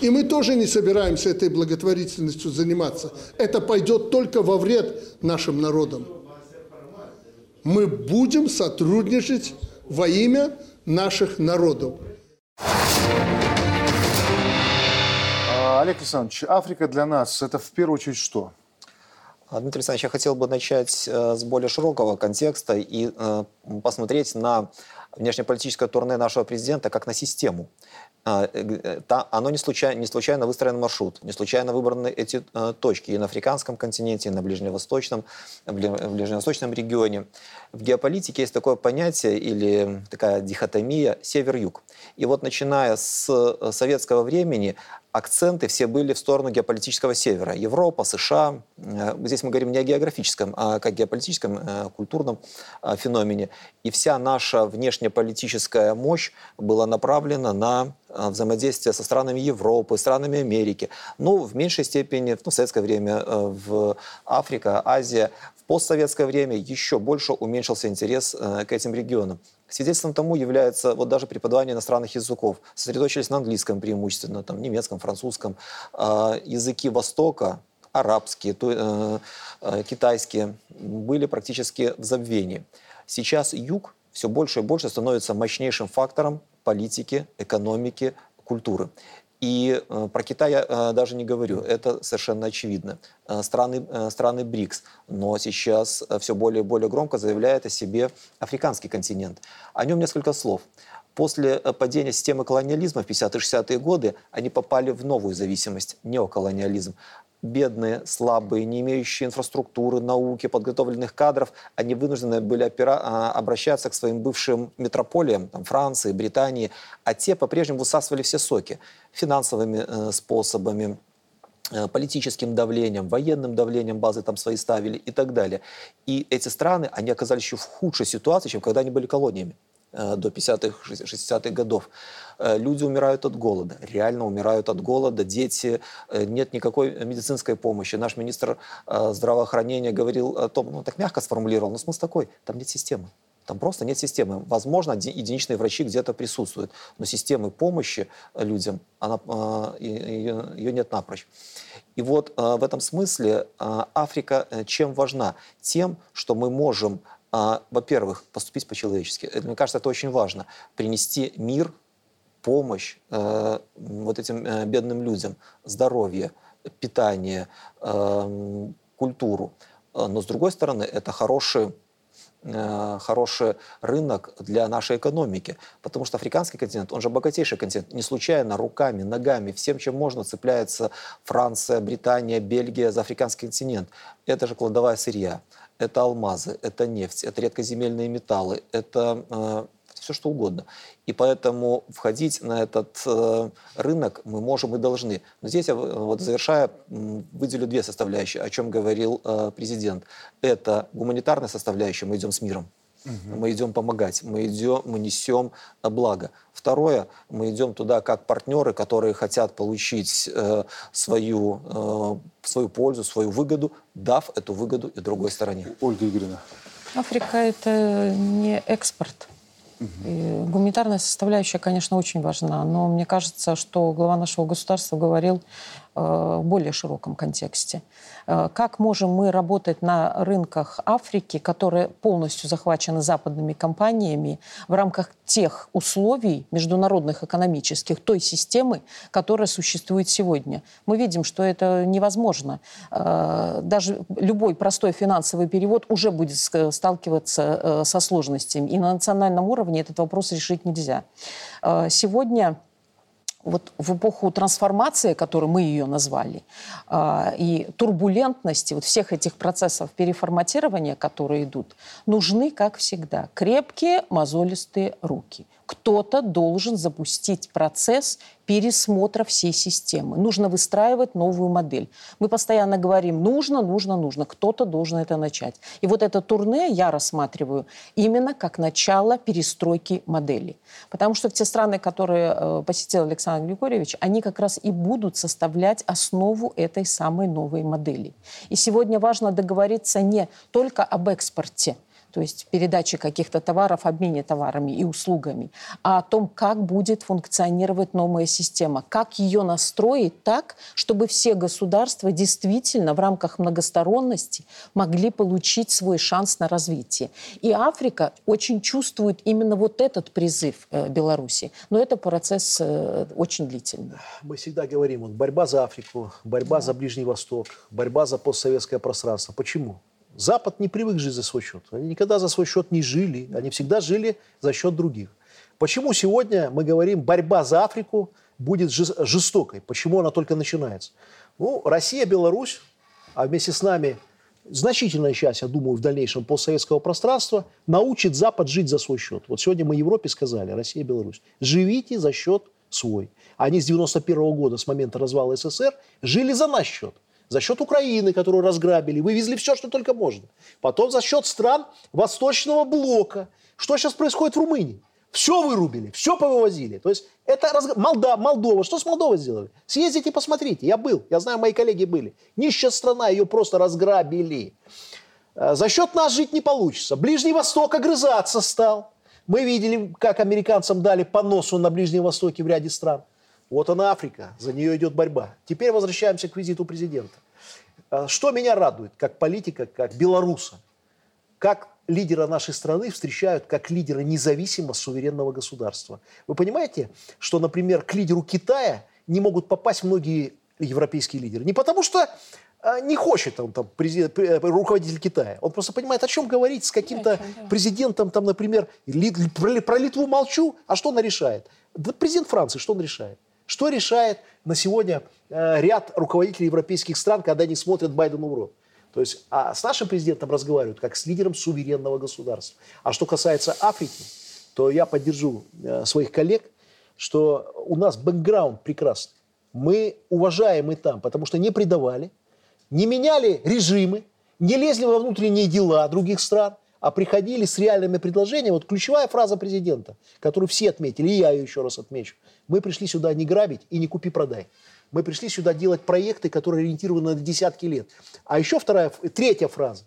И мы тоже не собираемся этой благотворительностью заниматься. Это пойдет только во вред нашим народам. Мы будем сотрудничать во имя наших народов. Олег Александрович, Африка для нас это в первую очередь что? А, Дмитрий Александрович, я хотел бы начать э, с более широкого контекста и э, посмотреть на внешнеполитическое турне нашего президента как на систему. А, э, оно не случайно, не случайно выстроен маршрут, не случайно выбраны эти точки и на африканском континенте, и на ближневосточном, в ближневосточном регионе. В геополитике есть такое понятие или такая дихотомия север-юг. И вот начиная с советского времени акценты все были в сторону геополитического севера. Европа, США. Э, здесь мы говорим не о географическом, а как геополитическом, э, культурном э, феномене. И вся наша внешнеполитическая мощь была направлена на взаимодействие со странами Европы, странами Америки. Ну, в меньшей степени, ну, в советское время, в Африка, Азия. Постсоветское время еще больше уменьшился интерес к этим регионам. Свидетельством тому является вот даже преподавание иностранных языков. Сосредоточились на английском преимущественно, там, немецком, французском. Э, языки Востока, арабские, э, э, китайские, были практически в забвении. Сейчас юг все больше и больше становится мощнейшим фактором политики, экономики, культуры. И э, про Китай я э, даже не говорю, это совершенно очевидно. Э, страны, страны БРИКС, но сейчас все более и более громко заявляет о себе африканский континент. О нем несколько слов. После падения системы колониализма в 50-60-е годы они попали в новую зависимость, неоколониализм бедные, слабые, не имеющие инфраструктуры, науки, подготовленных кадров, они вынуждены были опира- а, обращаться к своим бывшим метрополиям, там, Франции, Британии, а те по-прежнему высасывали все соки финансовыми э, способами, э, политическим давлением, военным давлением базы там свои ставили и так далее. И эти страны, они оказались еще в худшей ситуации, чем когда они были колониями. Э, до 50-х, 60-х годов. Э, люди умирают от голода, реально умирают от голода, дети, э, нет никакой медицинской помощи. Наш министр здравоохранения говорил о том, ну так мягко сформулировал, но смысл такой, там нет системы. Там просто нет системы. Возможно, единичные врачи где-то присутствуют, но системы помощи людям, она, ее, ее нет напрочь. И вот в этом смысле Африка чем важна? Тем, что мы можем во-первых, поступить по-человечески. Мне кажется, это очень важно. Принести мир, помощь э, вот этим э, бедным людям, здоровье, питание, э, культуру. Но, с другой стороны, это хороший э, хороший рынок для нашей экономики. Потому что африканский континент, он же богатейший континент. Не случайно руками, ногами, всем, чем можно, цепляется Франция, Британия, Бельгия за африканский континент. Это же кладовая сырья это алмазы, это нефть, это редкоземельные металлы, это э, все что угодно. И поэтому входить на этот э, рынок мы можем и должны. Но здесь я, вот завершая, выделю две составляющие, о чем говорил э, президент. Это гуманитарная составляющая, мы идем с миром. Угу. Мы идем помогать, мы идем, мы несем э, благо. Второе, мы идем туда как партнеры, которые хотят получить э, свою, э, свою пользу, свою выгоду, дав эту выгоду и другой стороне. Ольга Игоревна. Африка – это не экспорт. И гуманитарная составляющая, конечно, очень важна, но мне кажется, что глава нашего государства говорил в более широком контексте. Э, как можем мы работать на рынках Африки, которые полностью захвачены западными компаниями, в рамках тех условий международных экономических, той системы, которая существует сегодня? Мы видим, что это невозможно. Э, даже любой простой финансовый перевод уже будет сталкиваться э, со сложностями. И на национальном уровне этот вопрос решить нельзя. Сегодня вот в эпоху трансформации, которую мы ее назвали, э, и турбулентности вот всех этих процессов переформатирования, которые идут, нужны, как всегда, крепкие мозолистые руки – кто-то должен запустить процесс пересмотра всей системы. Нужно выстраивать новую модель. Мы постоянно говорим, нужно, нужно, нужно. Кто-то должен это начать. И вот это турне я рассматриваю именно как начало перестройки модели. Потому что те страны, которые э, посетил Александр Григорьевич, они как раз и будут составлять основу этой самой новой модели. И сегодня важно договориться не только об экспорте – то есть передачи каких-то товаров, обмене товарами и услугами, а о том, как будет функционировать новая система, как ее настроить так, чтобы все государства действительно в рамках многосторонности могли получить свой шанс на развитие. И Африка очень чувствует именно вот этот призыв э, Беларуси. Но это процесс э, очень длительный. Мы всегда говорим, вот, борьба за Африку, борьба да. за Ближний Восток, борьба за постсоветское пространство. Почему? Запад не привык жить за свой счет. Они никогда за свой счет не жили. Они всегда жили за счет других. Почему сегодня мы говорим, борьба за Африку будет жестокой? Почему она только начинается? Ну, Россия, Беларусь, а вместе с нами значительная часть, я думаю, в дальнейшем постсоветского пространства научит Запад жить за свой счет. Вот сегодня мы Европе сказали, Россия Беларусь, живите за счет свой. Они с 91 -го года, с момента развала СССР, жили за наш счет за счет Украины, которую разграбили, вывезли все, что только можно. Потом за счет стран Восточного блока. Что сейчас происходит в Румынии? Все вырубили, все повывозили. То есть это раз... Молда... Молдова. Что с Молдовой сделали? Съездите, посмотрите. Я был, я знаю, мои коллеги были. Нищая страна, ее просто разграбили. Э, за счет нас жить не получится. Ближний Восток огрызаться стал. Мы видели, как американцам дали по носу на Ближнем Востоке в ряде стран. Вот она Африка, за нее идет борьба. Теперь возвращаемся к визиту президента. А, что меня радует, как политика, как белоруса, как лидера нашей страны встречают как лидера независимого суверенного государства. Вы понимаете, что, например, к лидеру Китая не могут попасть многие европейские лидеры? Не потому что а, не хочет он там президент, э, руководитель Китая. Он просто понимает, о чем говорить с каким-то президентом, там, например, про Литву молчу, а что она решает? Да президент Франции, что он решает? Что решает на сегодня э, ряд руководителей европейских стран, когда они смотрят Байдену в рот? То есть а с нашим президентом разговаривают как с лидером суверенного государства. А что касается Африки, то я поддержу э, своих коллег, что у нас бэкграунд прекрасный. Мы уважаем и там, потому что не предавали, не меняли режимы, не лезли во внутренние дела других стран, а приходили с реальными предложениями. Вот ключевая фраза президента, которую все отметили, и я ее еще раз отмечу. Мы пришли сюда не грабить и не купи-продай. Мы пришли сюда делать проекты, которые ориентированы на десятки лет. А еще вторая, третья фраза.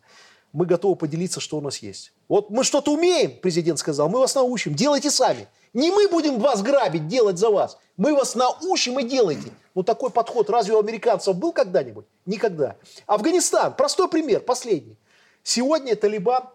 Мы готовы поделиться, что у нас есть. Вот мы что-то умеем, президент сказал, мы вас научим, делайте сами. Не мы будем вас грабить, делать за вас. Мы вас научим и делайте. Ну такой подход разве у американцев был когда-нибудь? Никогда. Афганистан, простой пример, последний. Сегодня Талибан,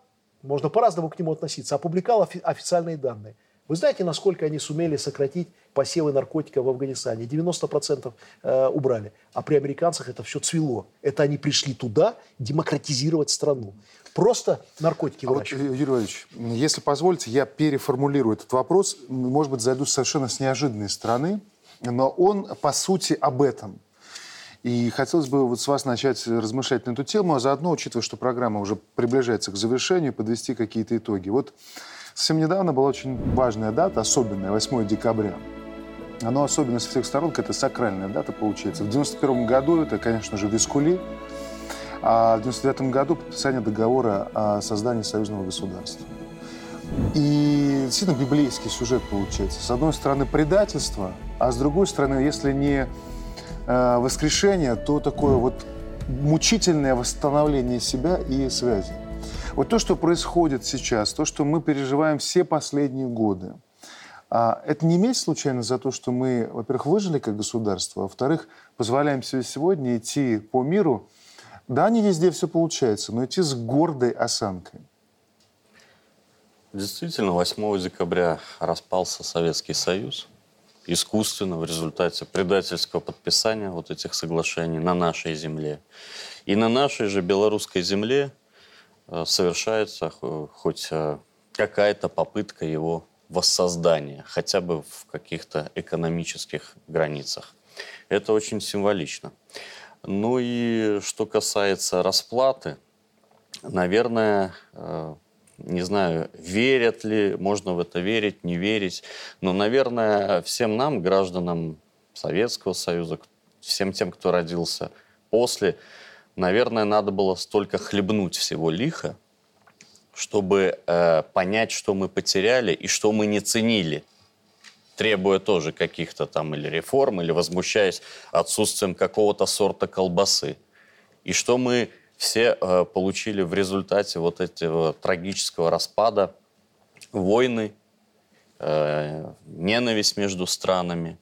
можно по-разному к нему относиться, опубликовал официальные данные. Вы знаете, насколько они сумели сократить посевы наркотиков в Афганистане? 90% э, убрали. А при американцах это все цвело. Это они пришли туда демократизировать страну. Просто наркотики а вот, Юрий Владимирович, если позволите, я переформулирую этот вопрос. Может быть, зайду совершенно с неожиданной стороны, но он, по сути, об этом. И хотелось бы вот с вас начать размышлять на эту тему, а заодно, учитывая, что программа уже приближается к завершению, подвести какие-то итоги. Вот Совсем недавно была очень важная дата, особенная, 8 декабря. Оно особенно со всех сторон, это сакральная дата получается. В 91 году это, конечно же, Вискули, а в 99 году подписание договора о создании союзного государства. И действительно библейский сюжет получается. С одной стороны предательство, а с другой стороны, если не э, воскрешение, то такое вот мучительное восстановление себя и связи. Вот то, что происходит сейчас, то, что мы переживаем все последние годы, а это не месть случайно за то, что мы, во-первых, выжили как государство, а во-вторых, позволяем себе сегодня идти по миру. Да, не везде все получается, но идти с гордой осанкой. Действительно, 8 декабря распался Советский Союз искусственно в результате предательского подписания вот этих соглашений на нашей земле. И на нашей же белорусской земле Э, совершается хоть э, какая-то попытка его воссоздания, хотя бы в каких-то экономических границах. Это очень символично. Ну и что касается расплаты, наверное, э, не знаю, верят ли, можно в это верить, не верить, но, наверное, всем нам, гражданам Советского Союза, всем тем, кто родился после наверное, надо было столько хлебнуть всего лиха, чтобы э, понять, что мы потеряли и что мы не ценили, требуя тоже каких-то там или реформ, или возмущаясь отсутствием какого-то сорта колбасы. И что мы все э, получили в результате вот этого трагического распада, войны, э, ненависть между странами,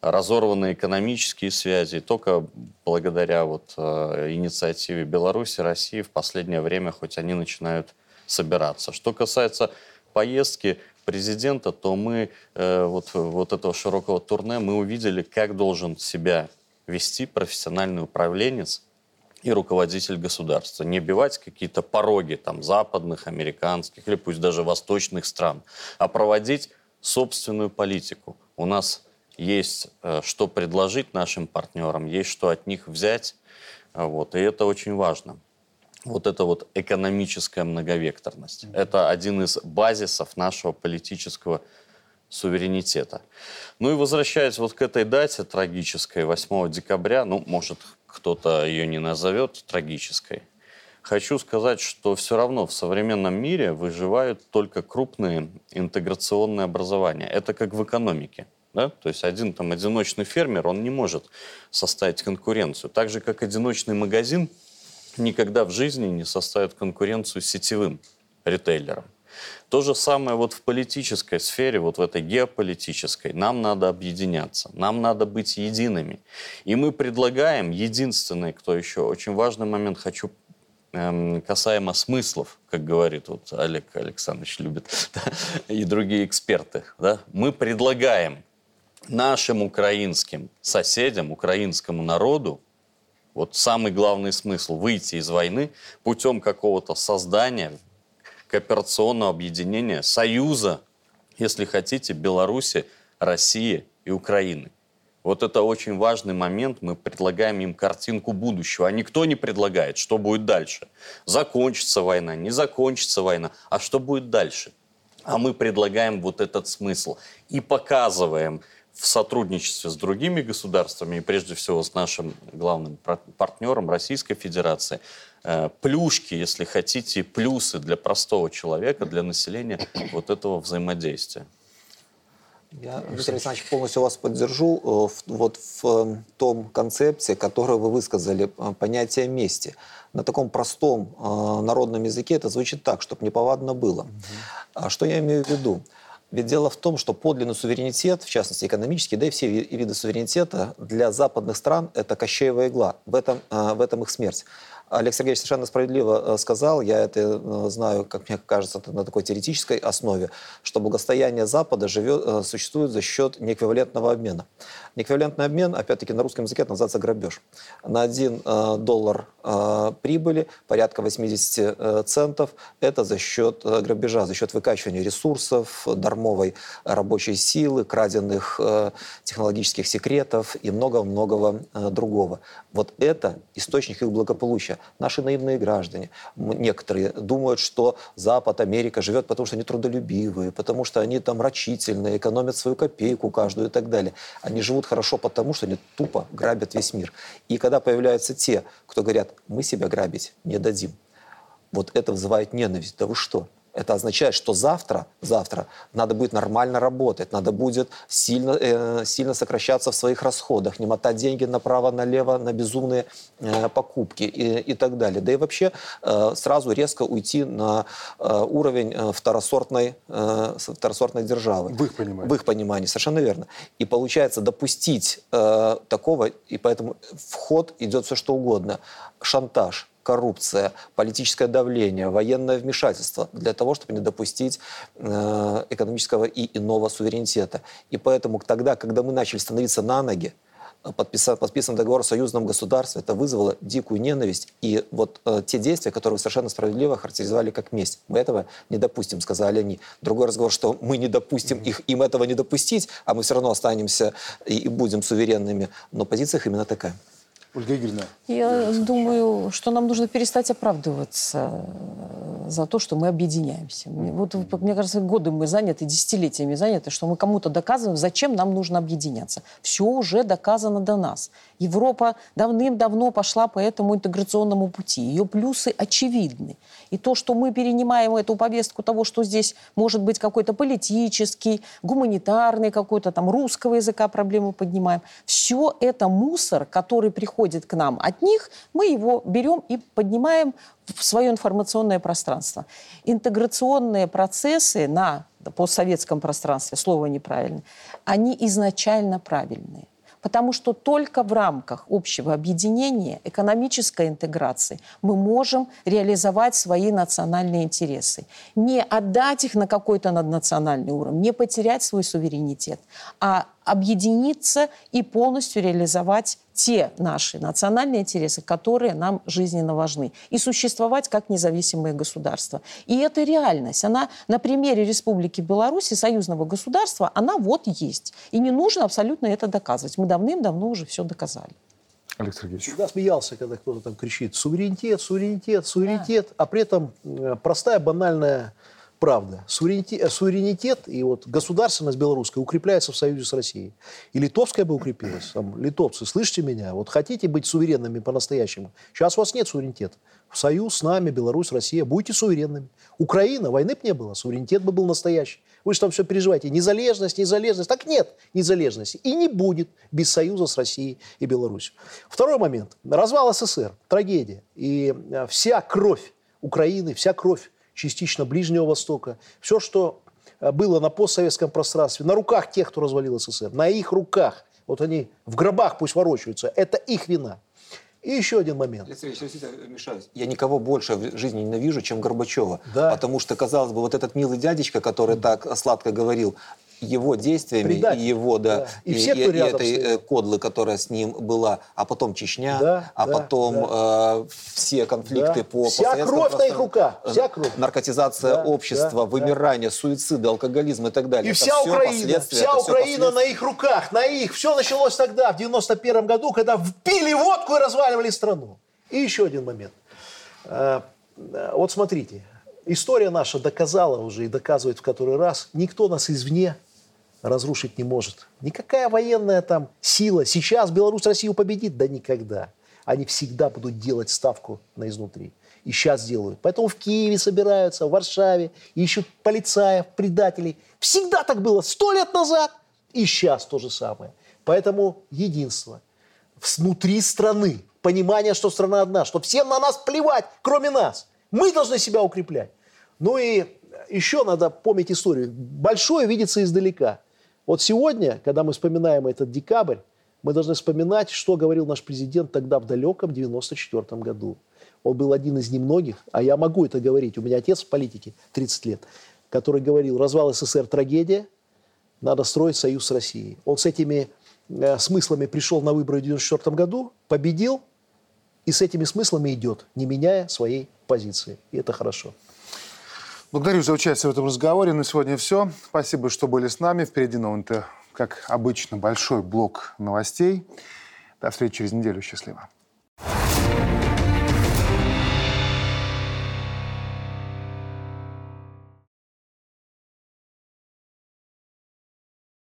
разорваны экономические связи. только благодаря вот, э, инициативе Беларуси, России в последнее время хоть они начинают собираться. Что касается поездки президента, то мы э, вот, вот этого широкого турне мы увидели, как должен себя вести профессиональный управленец и руководитель государства. Не бивать какие-то пороги там, западных, американских или пусть даже восточных стран, а проводить собственную политику. У нас есть э, что предложить нашим партнерам, есть что от них взять. Э, вот, и это очень важно. Вот это вот экономическая многовекторность. Это один из базисов нашего политического суверенитета. Ну и возвращаясь вот к этой дате трагической, 8 декабря, ну, может, кто-то ее не назовет трагической, хочу сказать, что все равно в современном мире выживают только крупные интеграционные образования. Это как в экономике. Да? То есть один там одиночный фермер, он не может составить конкуренцию. Так же, как одиночный магазин никогда в жизни не составит конкуренцию сетевым ритейлерам. То же самое вот в политической сфере, вот в этой геополитической. Нам надо объединяться, нам надо быть едиными. И мы предлагаем, единственный, кто еще, очень важный момент хочу эм, касаемо смыслов, как говорит вот Олег Александрович любит, да, и другие эксперты, да, мы предлагаем нашим украинским соседям, украинскому народу Вот самый главный смысл – выйти из войны путем какого-то создания кооперационного объединения, союза, если хотите, Беларуси, России и Украины. Вот это очень важный момент. Мы предлагаем им картинку будущего. А никто не предлагает, что будет дальше. Закончится война, не закончится война. А что будет дальше? А мы предлагаем вот этот смысл. И показываем в сотрудничестве с другими государствами, и прежде всего с нашим главным партнером Российской Федерации, плюшки, если хотите, плюсы для простого человека, для населения вот этого взаимодействия. Я, Виктор Александрович, полностью вас поддержу э, вот в э, том концепции, которую вы высказали, понятие мести. На таком простом народном языке это звучит так, чтобы неповадно было. А что я имею в виду? Ведь дело в том, что подлинный суверенитет, в частности экономический, да и все виды суверенитета для западных стран – это кощеевая игла. В этом, э, в этом их смерть. Олег Сергеевич совершенно справедливо э, сказал, я это э, знаю, как мне кажется, на такой теоретической основе, что благосостояние Запада живет, э, существует за счет неэквивалентного обмена. Неэквивалентный обмен, опять-таки, на русском языке это называется грабеж. На один доллар прибыли порядка 80 центов – это за счет грабежа, за счет выкачивания ресурсов, дармовой рабочей силы, краденных технологических секретов и много-многого другого. Вот это источник их благополучия наши наивные граждане, некоторые думают, что Запад, Америка живет, потому что они трудолюбивые, потому что они там рачительные, экономят свою копейку каждую и так далее. Они живут хорошо потому, что они тупо грабят весь мир. И когда появляются те, кто говорят, мы себя грабить не дадим, вот это вызывает ненависть. Да вы что? Это означает, что завтра, завтра надо будет нормально работать, надо будет сильно, э, сильно сокращаться в своих расходах, не мотать деньги направо-налево на безумные э, покупки и, и так далее. Да и вообще э, сразу резко уйти на э, уровень э, второсортной, э, второсортной державы. В их понимании. В их понимании, совершенно верно. И получается допустить э, такого, и поэтому в ход идет все что угодно. Шантаж, коррупция, политическое давление, военное вмешательство для того, чтобы не допустить э, экономического и иного суверенитета. И поэтому тогда, когда мы начали становиться на ноги, подписан, подписан договор о союзном государстве, это вызвало дикую ненависть. И вот э, те действия, которые вы совершенно справедливо характеризовали как месть, мы этого не допустим, сказали они. Другой разговор, что мы не допустим их, им этого не допустить, а мы все равно останемся и, и будем суверенными. Но позиция их именно такая. Ольга Игоревна. Я думаю, что нам нужно перестать оправдываться за то, что мы объединяемся. Вот, мне кажется, годы мы заняты, десятилетиями заняты, что мы кому-то доказываем, зачем нам нужно объединяться. Все уже доказано до нас. Европа давным-давно пошла по этому интеграционному пути. Ее плюсы очевидны. И то, что мы перенимаем эту повестку того, что здесь может быть какой-то политический, гуманитарный какой-то там русского языка проблемы поднимаем, все это мусор, который приходит к нам от них, мы его берем и поднимаем в свое информационное пространство. Интеграционные процессы на постсоветском пространстве, слово неправильное, они изначально правильные. Потому что только в рамках общего объединения, экономической интеграции мы можем реализовать свои национальные интересы. Не отдать их на какой-то наднациональный уровень, не потерять свой суверенитет, а объединиться и полностью реализовать те наши национальные интересы, которые нам жизненно важны, и существовать как независимые государства. И эта реальность, она на примере Республики Беларусь, союзного государства, она вот есть. И не нужно абсолютно это доказывать. Мы давным-давно уже все доказали. Олег Сергеевич. Всегда смеялся, когда кто-то там кричит суверенитет, суверенитет, суверенитет, да. а при этом э, простая банальная правда. Суверенитет, э, суверенитет и вот государственность белорусская укрепляется в союзе с Россией. И литовская бы укрепилась. Там, литовцы, слышите меня? Вот хотите быть суверенными по-настоящему? Сейчас у вас нет суверенитета. В союз с нами, Беларусь, Россия, будьте суверенными. Украина, войны бы не было, суверенитет бы был настоящий. Вы же там все переживаете. Незалежность, незалежность. Так нет незалежности. И не будет без союза с Россией и Беларусью. Второй момент. Развал СССР. Трагедия. И э, вся кровь Украины, вся кровь частично Ближнего Востока. Все, что э, было на постсоветском пространстве, на руках тех, кто развалил СССР, на их руках. Вот они в гробах пусть ворочаются. Это их вина. И еще один момент. Я никого больше в жизни ненавижу, чем Горбачева. Да. Потому что, казалось бы, вот этот милый дядечка, который так сладко говорил, его действиями Предатель. и его, да, Да. И все, кто и рядом этой стоит. э, кодлы, которая с ним была, а потом Чечня, Да, а да, потом э, все конфликты Да. по Вся кровь на их руках, э, вся кровь. наркотизация Да, общества, да, да. вымирание, суициды, алкоголизм и так далее. И Это вся Украина, вся Украина на их руках, на их. Все началось тогда, в 91 году, когда впили водку и разваливали страну. И еще один момент. Э, Вот смотрите, история наша доказала уже и доказывает в который раз, никто нас извне разрушить не может. Никакая военная там сила. Сейчас Беларусь Россию победит? Да никогда. Они всегда будут делать ставку на изнутри. И сейчас делают. Поэтому в Киеве собираются, в Варшаве, ищут полицаев, предателей. Всегда так было. Сто лет назад. И сейчас то же самое. Поэтому единство. Внутри страны. Понимание, что страна одна. Что всем на нас плевать, кроме нас. Мы должны себя укреплять. Ну и еще надо помнить историю. Большое видится издалека. Вот сегодня, когда мы вспоминаем этот декабрь, мы должны вспоминать, что говорил наш президент тогда в далеком 94 году. Он был один из немногих, а я могу это говорить, у меня отец в политике 30 лет, который говорил, развал СССР – трагедия, надо строить союз с Россией. Он с этими э, смыслами пришел на выборы в 94 году, победил, и с этими смыслами идет, не меняя своей позиции. И это хорошо. Благодарю за участие в этом разговоре. На сегодня все. Спасибо, что были с нами. Впереди новый, как обычно, большой блок новостей. До встречи через неделю. Счастливо.